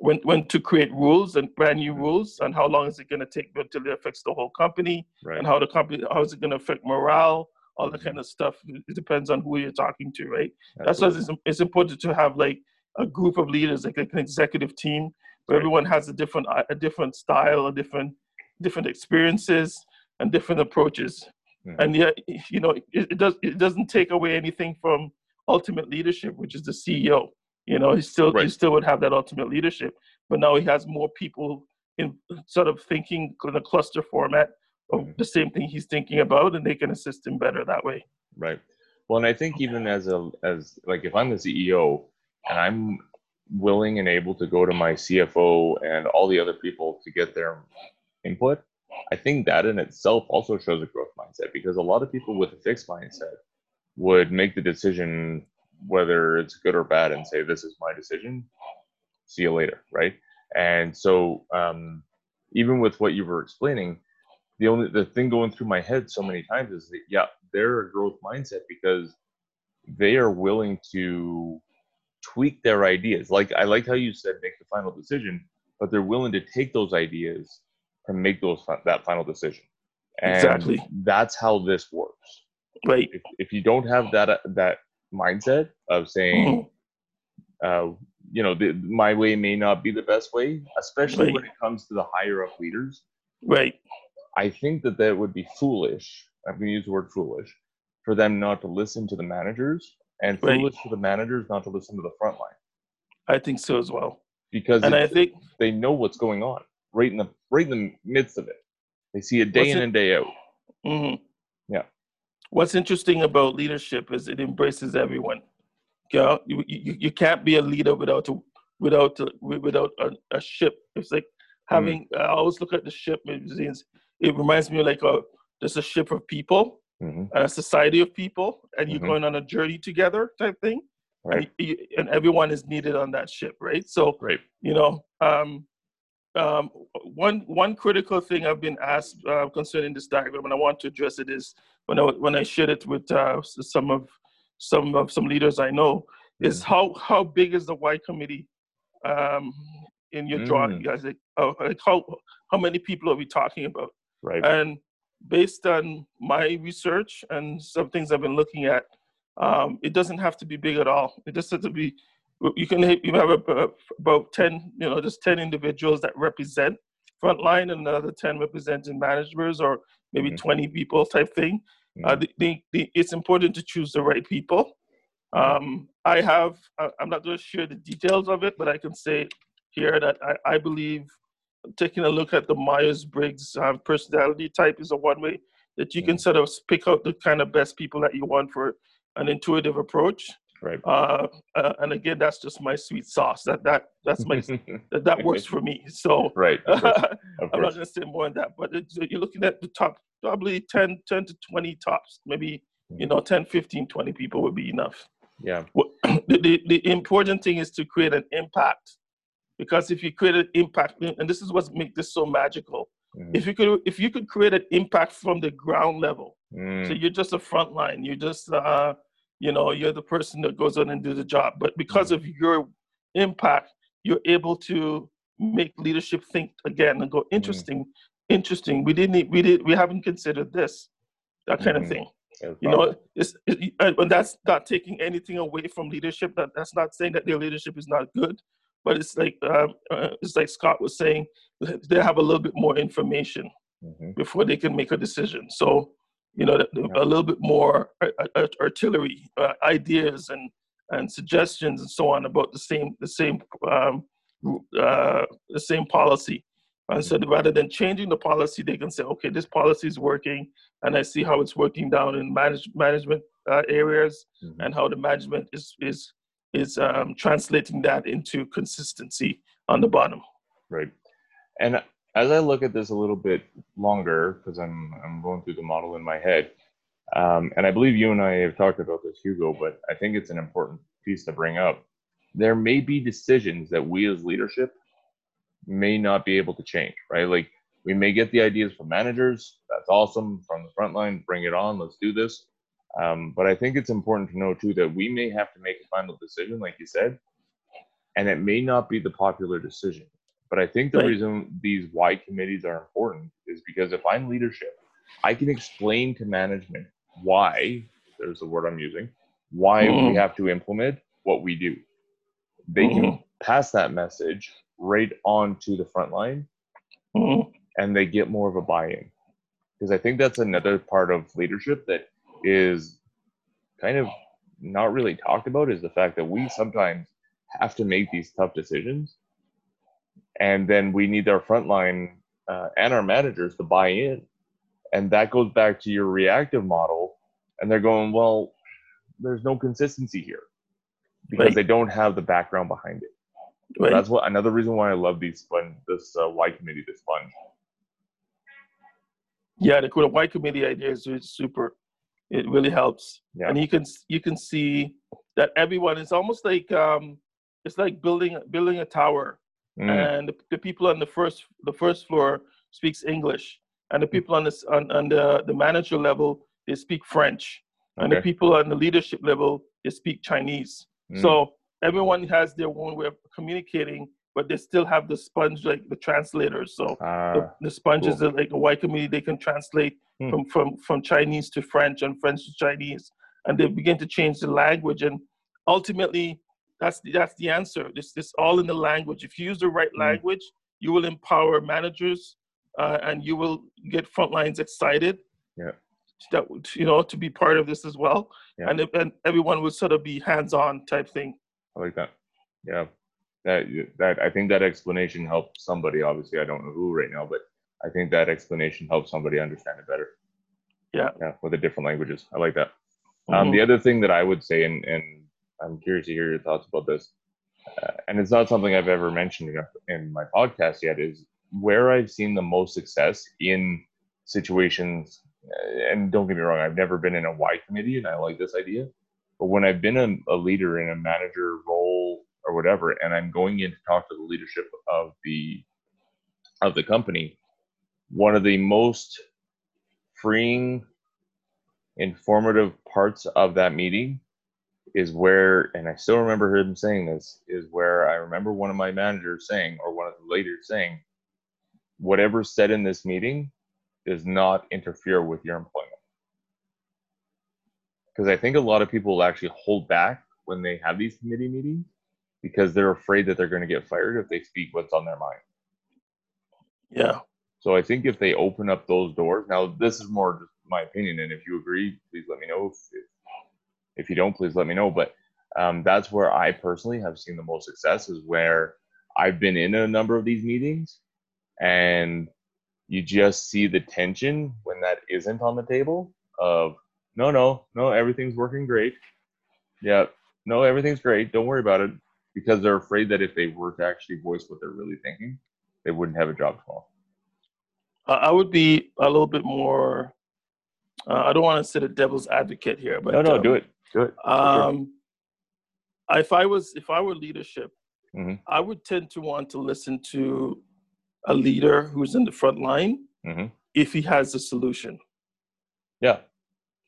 when when to create rules and brand new Mhm. rules and how long is it going to take until it affects the whole company Right. and how the company how is it going to affect morale all that Mhm. kind of stuff it depends on who you're talking to right that's why it's, it's important to have like a group of leaders like, like an executive team Right. everyone has a different uh, a different style a different different experiences and different approaches Mhm. and yet you know it, it does it doesn't take away anything from ultimate leadership which is the ceo you know he still he still would have that ultimate leadership but now he has more people in sort of thinking in a cluster format of Mhm. the same thing he's thinking about and they can assist him better that way Right. Well, and I think even as a as like if I'm the CEO and I'm willing and able to go to my CFO and all the other people to get their input, I think that in itself also shows a growth mindset because a lot of people with a fixed mindset would make the decision whether it's good or bad and say, This is my decision. See you later. Right. And so, um, even with what you were explaining, the only the thing going through my head so many times is that, yeah, they're a growth mindset because they are willing to tweak their ideas. Like I like how you said, make the final decision, but they're willing to take those ideas and make those that final decision. And exactly. That's how this works. Right. If, if you don't have that that mindset of saying, mm-hmm. uh, you know, the, my way may not be the best way, especially right. when it comes to the higher up leaders. Right. I think that that would be foolish. I'm going to use the word foolish for them not to listen to the managers and right. foolish for the managers not to listen to the front line. I think so as well. Because and I think they know what's going on right in the right in the midst of it. They see it day in it, and day out. Mm-hmm. Yeah. What's interesting about leadership is it embraces everyone. You, you, you, you can't be a leader without a, without a, without a, a ship. It's like having. Mm. I always look at the ship. It, it reminds me of like a there's a ship of people, mm-hmm. a society of people, and you're mm-hmm. going on a journey together type thing. Right. And, and, everyone is needed on that ship, right? So, right. you know, um, um, one one critical thing I've been asked uh, concerning this diagram, and I want to address it, is when I when I shared it with uh, some of some of some leaders I know, mm. is how how big is the Y committee um, in your mm. drawing? Guys, like, uh, like how how many people are we talking about? Right. And based on my research and some things I've been looking at, um, it doesn't have to be big at all. It just has to be you can you have about 10 you know just 10 individuals that represent frontline and another 10 representing managers or maybe mm-hmm. 20 people type thing uh, mm-hmm. uh, the, the, the, it's important to choose the right people mm-hmm. um, i have i'm not going to share the details of it but i can say here that i, I believe taking a look at the myers-briggs uh, personality type is a one way that you can mm-hmm. sort of pick out the kind of best people that you want for an intuitive approach Right. Uh, uh, and again, that's just my sweet sauce. That that that's my that, that works for me. So right. Of course. Of I'm not going to say more than that. But you're looking at the top, probably 10, 10 to 20 tops. Maybe you know 10, 15, 20 people would be enough. Yeah. The, the, the important thing is to create an impact, because if you create an impact, and this is what makes this so magical. Mm-hmm. If you could, if you could create an impact from the ground level, mm. so you're just a front line, you're just uh, you know you're the person that goes on and do the job but because mm-hmm. of your impact you're able to make leadership think again and go mm-hmm. interesting mm-hmm. interesting we didn't we did we haven't considered this that kind mm-hmm. of thing you know it's it, and that's not taking anything away from leadership that that's not saying that their leadership is not good but it's like um, uh, it's like scott was saying they have a little bit more information mm-hmm. before they can make a decision so you know, a little bit more artillery uh, ideas and and suggestions and so on about the same the same um, uh, the same policy. And so rather than changing the policy, they can say, okay, this policy is working, and I see how it's working down in manage, management uh, areas, mm-hmm. and how the management is is is um, translating that into consistency on the bottom. Right, and as I look at this a little bit longer, because I'm I'm going through the model in my head, um, and I believe you and I have talked about this, Hugo, but I think it's an important piece to bring up. There may be decisions that we as leadership may not be able to change, right? Like we may get the ideas from managers. That's awesome from the front line. Bring it on. Let's do this. Um, but I think it's important to know too that we may have to make a final decision, like you said, and it may not be the popular decision. But I think the right. reason these Y committees are important is because if I'm leadership, I can explain to management why, there's the word I'm using, why mm-hmm. we have to implement what we do. They mm-hmm. can pass that message right on to the front line mm-hmm. and they get more of a buy in. Because I think that's another part of leadership that is kind of not really talked about is the fact that we sometimes have to make these tough decisions and then we need our frontline uh, and our managers to buy in and that goes back to your reactive model and they're going well there's no consistency here because right. they don't have the background behind it Right. That's what another reason why I love these fun this uh, Y committee this fun. Yeah, the, the Y committee idea is super. It really helps, yeah. and you can you can see that everyone is almost like um, it's like building building a tower, mm. and the, the, people on the first the first floor speaks English, and the mm. people on this on, on the the manager level they speak French, okay. and the people on the leadership level they speak Chinese. Mm. So everyone has their own way of communicating, but they still have the sponge like the translators. So uh, the, the sponge cool. is like a Y committee; they can translate mm. from from from Chinese to French and French to Chinese, and they begin to change the language. And ultimately, that's the, that's the answer. This this all in the language. If you use the right mm. language, you will empower managers, uh, and you will get front lines excited. Yeah that you know to be part of this as well yeah. and, and everyone would sort of be hands-on type thing I like that. Yeah, that that I think that explanation helps somebody. Obviously, I don't know who right now, but I think that explanation helps somebody understand it better. Yeah, yeah, with the different languages. I like that. Um, mm-hmm. Um, the other thing that I would say, and and I'm curious to hear your thoughts about this, uh, and it's not something I've ever mentioned in, in my podcast yet, is where I've seen the most success in situations. Uh, and don't get me wrong, I've never been in a Y committee, and I like this idea but when I've been a, a leader in a manager role or whatever, and I'm going in to talk to the leadership of the of the company, one of the most freeing, informative parts of that meeting is where, and I still remember him saying this, is where I remember one of my managers saying, or one of the leaders saying, whatever said in this meeting does not interfere with your employment. Because I think a lot of people will actually hold back when they have these committee meetings because they're afraid that they're going to get fired if they speak what's on their mind. Yeah. So I think if they open up those doors, now this is more just my opinion, and if you agree, please let me know. If if, if you don't, please let me know. But um, that's where I personally have seen the most success is where I've been in a number of these meetings, and you just see the tension when that isn't on the table of no, no, no, everything's working great. Yeah, no, everything's great. Don't worry about it because they're afraid that if they were to actually voice what they're really thinking, they wouldn't have a job tomorrow. I would be a little bit more. Uh, I don't want to sit a devil's advocate here, but no, no, um, do it, do it. Um, sure. if I was, if I were leadership, mm-hmm. I would tend to want to listen to a leader who's in the front line mm-hmm. if he has a solution. Yeah,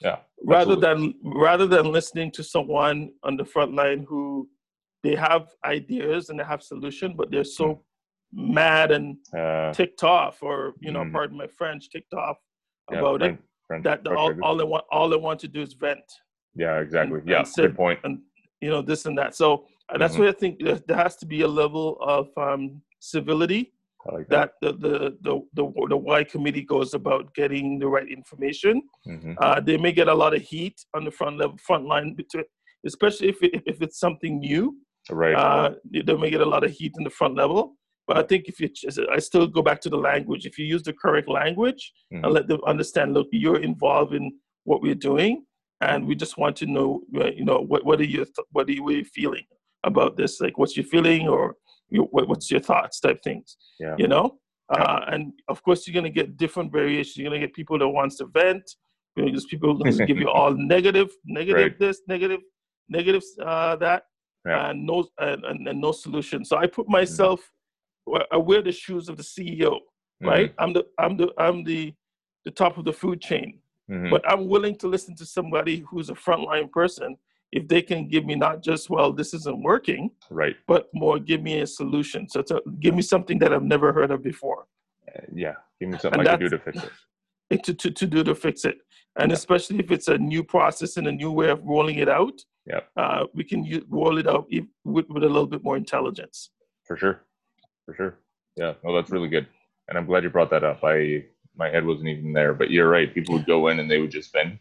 yeah. Rather than rather than listening to someone on the front line who they have ideas and they have solution, but they're so mad and uh, ticked off, or you know, mm. pardon my French, ticked off yeah, about French, it. French, that the, all, all they want all they want to do is vent. Yeah, exactly. And, yeah, and sit, good point. And you know this and that. So uh, that's mm-hmm. why I think there has to be a level of um, civility like that. that. the, the the the the Y committee goes about getting the right information. Mm-hmm. Uh, they may get a lot of heat on the front level, front line, between, especially if it, if it's something new. Right. Uh, they may get a lot of heat in the front level. But I think if you, I still go back to the language. If you use the correct language mm-hmm. and let them understand, look, you're involved in what we're doing, and we just want to know, uh, you know, what what are you what are you feeling about this? Like, what's your feeling, or you, what, what's your thoughts type things yeah. you know yeah. uh, and of course you're going to get different variations you're going to get people that wants to vent you know, just people who give you all negative negative right. this negative negative uh, that yeah. and no and, and, and, no solution so i put myself mm-hmm. i wear the shoes of the ceo right mm-hmm. i'm the i'm the i'm the the top of the food chain mm-hmm. but i'm willing to listen to somebody who's a frontline person if they can give me not just well this isn't working right but more give me a solution so to give me something that i've never heard of before uh, yeah give me something and i can do to fix it to, to, to do to fix it and yeah. especially if it's a new process and a new way of rolling it out yeah uh, we can use, roll it out with, with a little bit more intelligence for sure for sure yeah no that's really good and i'm glad you brought that up i my head wasn't even there but you're right people would go in and they would just spend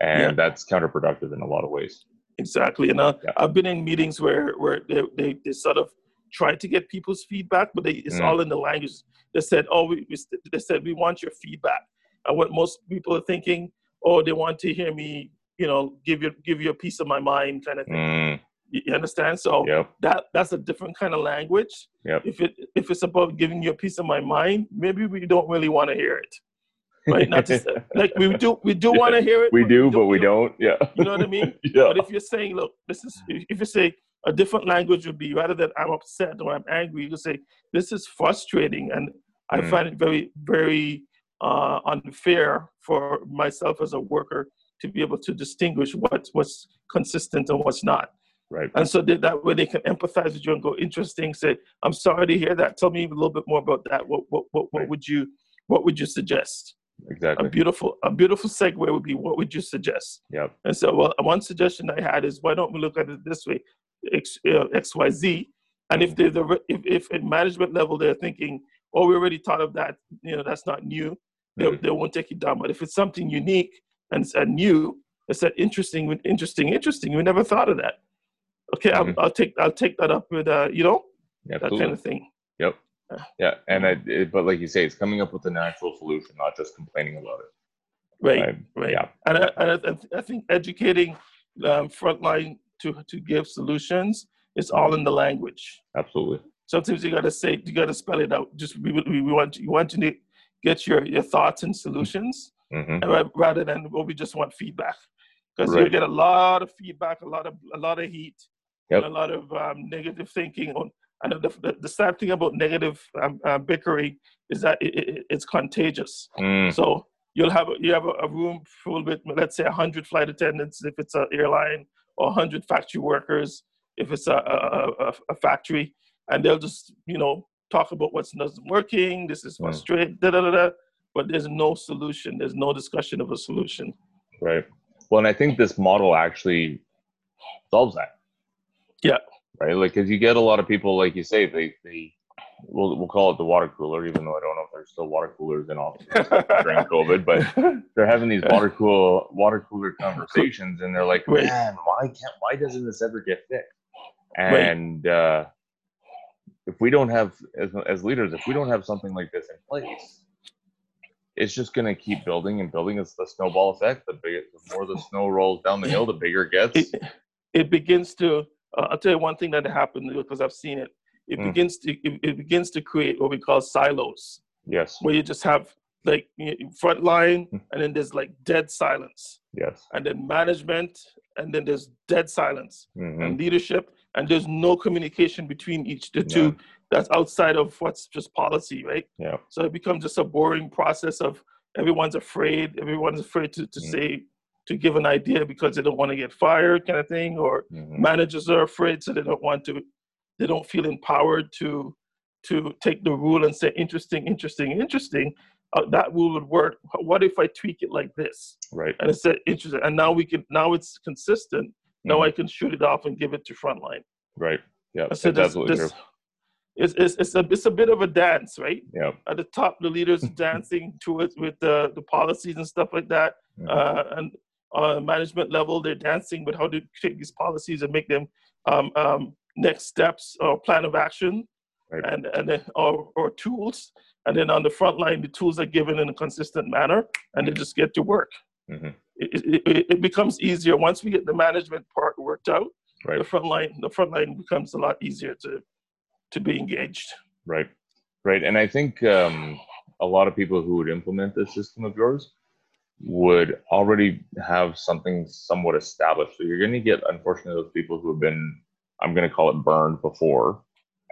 and yeah. that's counterproductive in a lot of ways exactly. And uh, yeah. I've been in meetings where where they, they, they sort of try to get people's feedback, but they, it's mm. all in the language. They said, "Oh, we, we, they said we want your feedback." And what most people are thinking, "Oh, they want to hear me, you know, give you give you a piece of my mind, kind of thing." Mm. You understand? So Yep. that that's a different kind of language. Yep. If it if it's about giving you a piece of my mind, maybe we don't really want to hear it. Right? Not to say, like we do we do want to hear it. we do, but we don't. Yeah. You know what I mean? yeah. But if you're saying, look, this is if you say a different language would be rather than I'm upset or I'm angry, you could say this is frustrating and I Mm. find it very very uh, unfair for myself as a worker to be able to distinguish what's what's consistent and what's not. Right. And so that, that way they can empathize with you and go, interesting. Say, I'm sorry to hear that. Tell me a little bit more about that. What what what, what Right. would you what would you suggest? Exactly. A beautiful a beautiful segue would be what would you suggest? Yeah. And so, well, one suggestion I had is why don't we look at it this way, X, uh, X Y Z, and if a re- if, if at management level they're thinking, oh, we already thought of that, you know, that's not new, they, Mhm. they won't take it down. But if it's something unique and, and new, it's that interesting, interesting, interesting. We never thought of that. Okay, Mhm. I'll, I'll take I'll take that up with uh, you know, that kind of thing. Yep. Uh, Yeah, and I, it, but like you say, it's coming up with a natural solution, not just complaining about it. Right. Right. Right. Yeah. And I, and I, I- I think educating um, frontline to to give solutions is all in the language. Absolutely. Sometimes you gotta say you gotta spell it out. Just we, we, we want you want to get your your thoughts and solutions hmm rather than well, we just want feedback because you get a lot of feedback, a lot of a lot of heat, Yep. and a lot of um, negative thinking. On and the, the, the sad thing about negative um, uh, bickering is that it, it, it's contagious. Mm, So you'll have a, you have a, a room full with let's say hundred flight attendants if it's an airline, or hundred factory workers if it's a, a, a, factory, and they'll just you know talk about what's not working. This is Mm. frustrating, da da da da. But there's no solution. There's no discussion of a solution. right. Well, and I think this model actually solves that. Yeah. Right. Like, because you get a lot of people, like you say, they they we'll we'll call it the water cooler, even though I don't know if there's still water coolers in offices during COVID, but they're having these water cool water cooler conversations, and they're like, man, why can't why doesn't this ever get fixed? And uh, if we don't have as as leaders, if we don't have something like this in place, it's just going to keep building and building. It's the snowball effect. The bigger, the more the snow rolls down the hill, the bigger it gets. it, it begins to uh, i'll tell you one thing that happened because i've seen it it Mm. begins to it, it begins to create what we call silos Yes, where you just have like front line Mm. and then there's like dead silence yes, and then management and then there's dead silence hmm and leadership and there's no communication between each the two None. That's outside of what's just policy right yeah, so it becomes just a boring process of everyone's afraid everyone's afraid to, to Mm. say to give an idea because they don't want to get fired kind of thing or mhm, managers are afraid so they don't want to they don't feel empowered to to take the rule and say interesting interesting interesting uh, that rule would work what if i tweak it like this right. and it's said interesting and now we can now it's consistent now Mhm, i can shoot it off and give it to frontline right. Yeah, I that's this, absolutely this true. It's, it's, it's, a, it's a bit of a dance right Yeah, at the top the leaders dancing to it with the, the policies and stuff like that uh, and on a management level, they're dancing with how to take these policies and make them um, um, next steps or plan of action, Right. and and then or, or tools. And then on the front line, the tools are given in a consistent manner, and they Mhm. just get to work. mhm, It, it, it- it becomes easier once we get the management part worked out. Right. The front line, the front line becomes a lot easier to to be engaged. right, right. And I think um, a lot of people who would implement this system of yours would already have something somewhat established. So you're going to get, unfortunately, those people who have been, I'm going to call it burned before,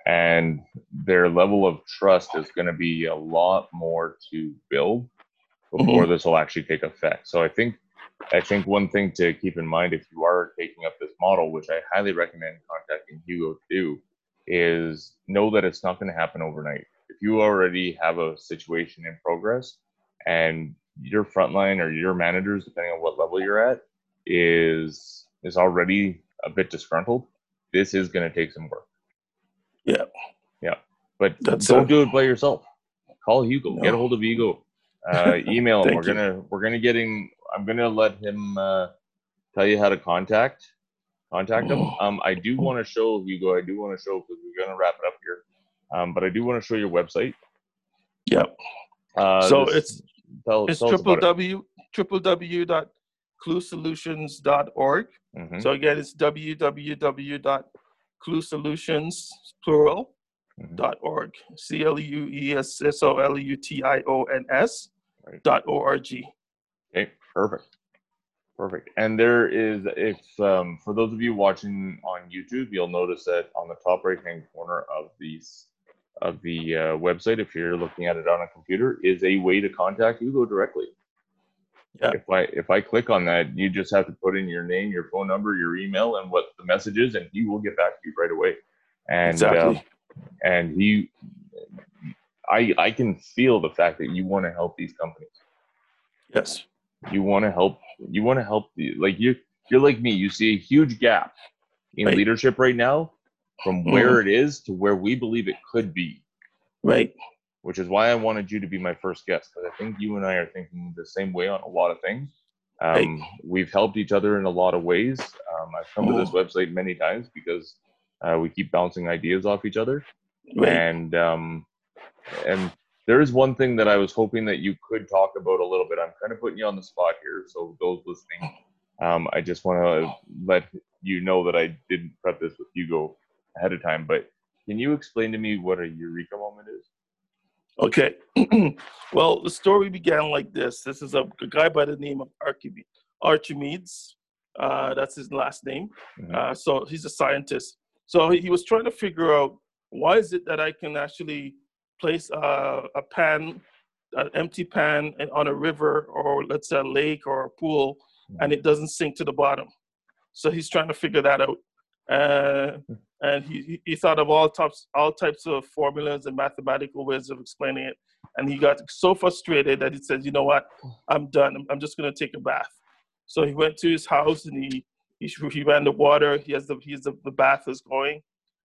and their level of trust is going to be a lot more to build before this will actually take effect. So I think, I think one thing to keep in mind if you are taking up this model, which I highly recommend contacting Hugo to do, is know that it's not going to happen overnight. If you already have a situation in progress and your frontline or your managers, depending on what level you're at, is is already a bit disgruntled, this is going to take some work. Yeah. Yeah. But That's don't a- do it by yourself. Call Hugo. Get a hold of Hugo. Uh, email him. We're you. gonna we're gonna getting. I'm gonna let him uh, tell you how to contact contact him. Oh. Um, I do want to show Hugo. I do want to show because we're gonna wrap it up here. Um, but I do want to show your website. Yep. Uh, so this- it's tell, it's tell triple w triple w dot cluesolutions.org. Mhm. So again, it's www.cluesolutions plural dot org. C L U E S S O L U T I O N S dot O R G. Okay, perfect. Perfect. And there is, if um, for those of you watching on YouTube, you'll notice that on the top right hand corner of these of the uh, website, if you're looking at it on a computer, is a way to contact Hugo directly. Yeah. If I if I click on that, you just have to put in your name, your phone number, your email, and what the message is, and he will get back to you right away. And Exactly. um, and he, I I can feel the fact that you want to help these companies Yes. You want to help you want to help the like you you're like me you see a huge gap in Right. leadership right now from where it is to where we believe it could be. Right. which is why i wanted you to be my first guest because i think you and i are thinking the same way on a lot of things. Um, we've helped each other in a lot of ways. Um, i've come to this website many times because uh, we keep bouncing ideas off each other. Right. and um, and there is one thing that I was hoping that you could talk about a little bit. I'm kind of putting you on the spot here, so those listening, um, I just want to let you know that I didn't prep this with Hugo ahead of time. But can you explain to me what a eureka moment is? Okay. well, the story began like this. This is a, a guy by the name of Archimedes. Archimedes. Uh, that's his last name. Mhm. Uh, so he's a scientist. So he was trying to figure out why is it that I can actually place a, a pan, an empty pan on a river or let's say a lake or a pool, hmm. and it doesn't sink to the bottom. So he's trying to figure that out. Uh, and he, he- he thought of all types all types of formulas and mathematical ways of explaining it. And he got so frustrated that he said, "You know what? Hmm. I'm done. I'm, I'm just going to take a bath." So he went to his house and he he, he ran the water. He has the he's the, the bath is going,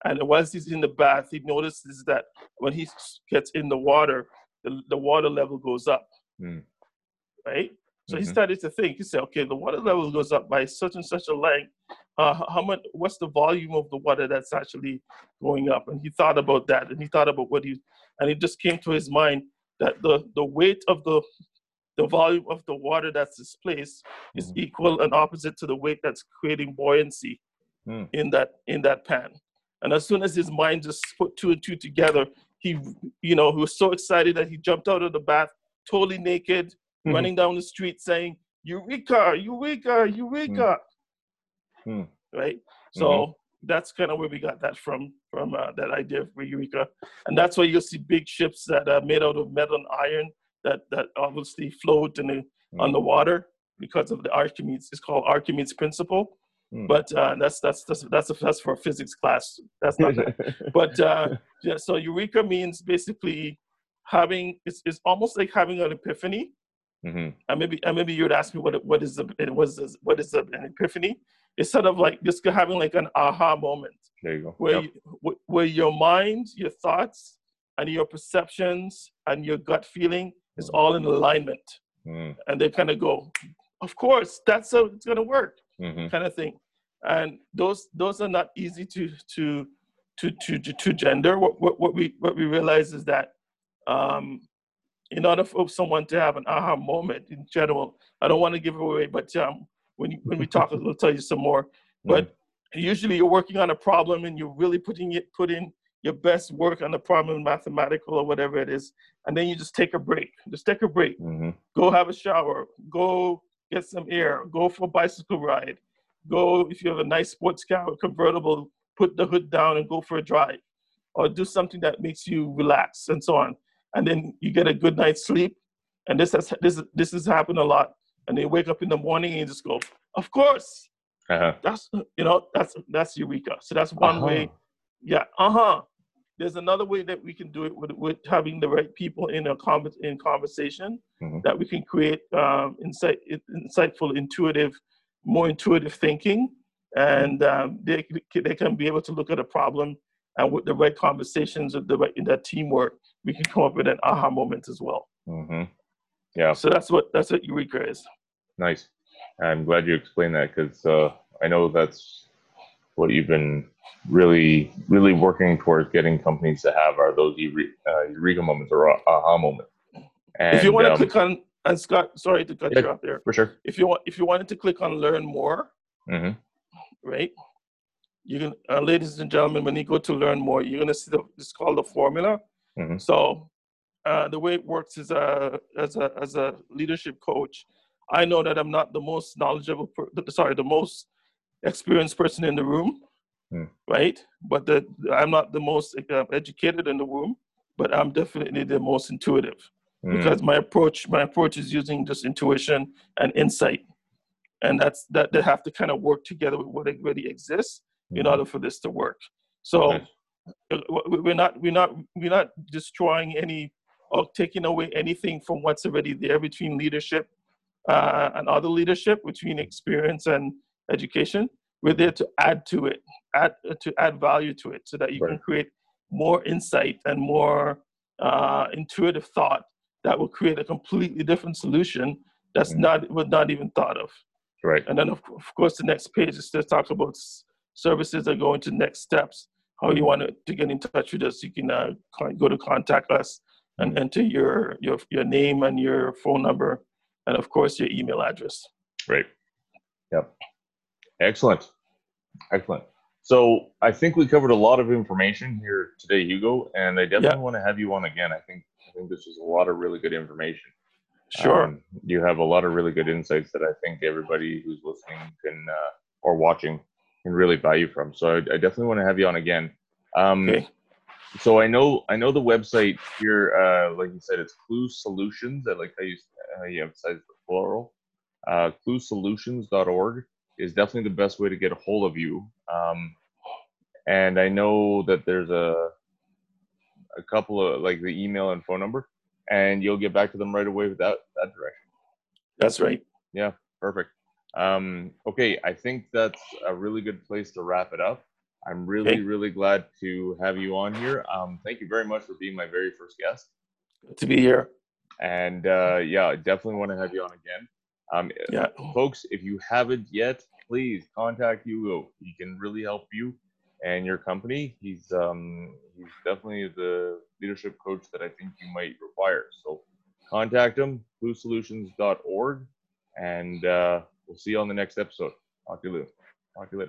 and once he's in the bath, he notices that when he gets in the water, the, the water level goes up, Hmm. right? So he Mhm. started to think. He said, "Okay, the water level goes up by such and such a length. Uh, how much? What's the volume of the water that's actually going up?" And he thought about that, and he thought about what he, and it just came to his mind that the the weight of the the volume of the water that's displaced is Mhm. equal and opposite to the weight that's creating buoyancy Hmm. in that in that pan. And as soon as his mind just put two and two together, he you know he was so excited that he jumped out of the bath totally naked, Mhm. running down the street saying, Eureka, Eureka, Eureka. Hmm. Right? So that's kind of where we got that from, from uh, that idea for Eureka. And that's why you'll see big ships that are made out of metal and iron that, that obviously float in the, on the water because of the Archimedes. It's called Archimedes principle. Hmm. But uh, that's, that's, that's, that's, that's for a physics class. That's not but uh, yeah, so eureka means basically having it's, it's almost like having an epiphany Mhm. and maybe and maybe you would ask me what what is the it was what is an epiphany it's sort of like just having like an aha moment There you go. where Yep. you, where your mind your thoughts and your perceptions and your gut feeling is all in alignment Mm. and they kind of go of course that's how it's going to work Mhm. kind of thing. And those those are not easy to to to to to, gender. What, what what we what we realize is that um in order for someone to have an aha moment in general i don't want to give it away but um when you, when we talk we'll tell you some more. But usually you're working on a problem and you're really putting it putting your best work on the problem mathematical or whatever it is and then you just take a break. Just take a break. Mhm. go have a shower, go get some air, go for a bicycle ride, go if you have a nice sports car or convertible, put the hood down and go for a drive, or do something that makes you relax and so on. And then you get a good night's sleep. And this has this this has happened a lot. And they wake up in the morning and you just go, of course, Uh-huh. that's you know that's that's eureka. So that's one way Uh-huh. yeah, uh huh. There's another way that we can do it with, with having the right people in a conver- in conversation Mhm. that we can create um, insight, insightful, intuitive, more intuitive thinking, and um, they they can be able to look at a problem and with the right conversations, with the right in that teamwork, we can come up with an aha moment as well. Mm-hmm. Yeah. So that's what that's what Eureka is. Nice. I'm glad you explained that because uh, I know that's what you've been really, really working towards getting companies to have are those eure- uh, eureka moments or aha moments. And, if you want to um, click on and Scott, sorry to cut Yeah. you off there. For sure. If you want, if you wanted to click on learn more, hmm right? You can, uh, ladies and gentlemen, when you go to learn more, you're gonna see the, it's called the formula. Mhm. So, uh, the way it works is a, as a, as a leadership coach, I know that I'm not the most knowledgeable, per, sorry, the most experienced person in the room, Hmm. right? But the, I'm not the most uh, educated in the room, but I'm definitely the most intuitive Mm. because my approach my approach is using just intuition and insight and that's that they have to kind of work together with what already exists in Mhm. order for this to work so Nice. uh, we're not we're not we're not destroying any or taking away anything from what's already there between leadership uh, and other leadership between experience and education we're there to add to it add uh, to add value to it so that you can create more insight and more uh, intuitive thought that will create a completely different solution that's Mhm. not was not even thought of Right. and then of, of course the next page is to talk about s- services that go into next steps how you want to, to get in touch with us you can uh, go to contact us and Mhm. enter your, your your name and your phone number and of course your email address Right. Yep. Excellent. Excellent. So I think we covered a lot of information here today, Hugo, and I definitely want to have you on again. I think I think this was a lot of really good information. sure Um, you have a lot of really good insights that I think everybody who's listening can uh, or watching can really value from. So I, I definitely want to have you on again. Um, okay So I know I know the website here, uh, like you said, it's Clue Solutions. I like how you how you emphasize the plural. Uh, ClueSolutions.org is definitely the best way to get a hold of you. Um, and I know that there's a a couple of like the email and phone number, and you'll get back to them right away with that that direction. that's right Yeah, Perfect. Um, okay, I think that's a really good place to wrap it up. I'm really, Okay. really glad to have you on here. Um, thank you very much for being my very first guest. Good to be here And uh, yeah, I definitely want to have you on again. Um, yeah folks, if you haven't yet, please contact Hugo. He can really help you and your company. He's um, he's definitely the leadership coach that I think you might require. So contact him, cluesolutions.org, and uh, we'll see you on the next episode. Talk to you later. Talk to you later.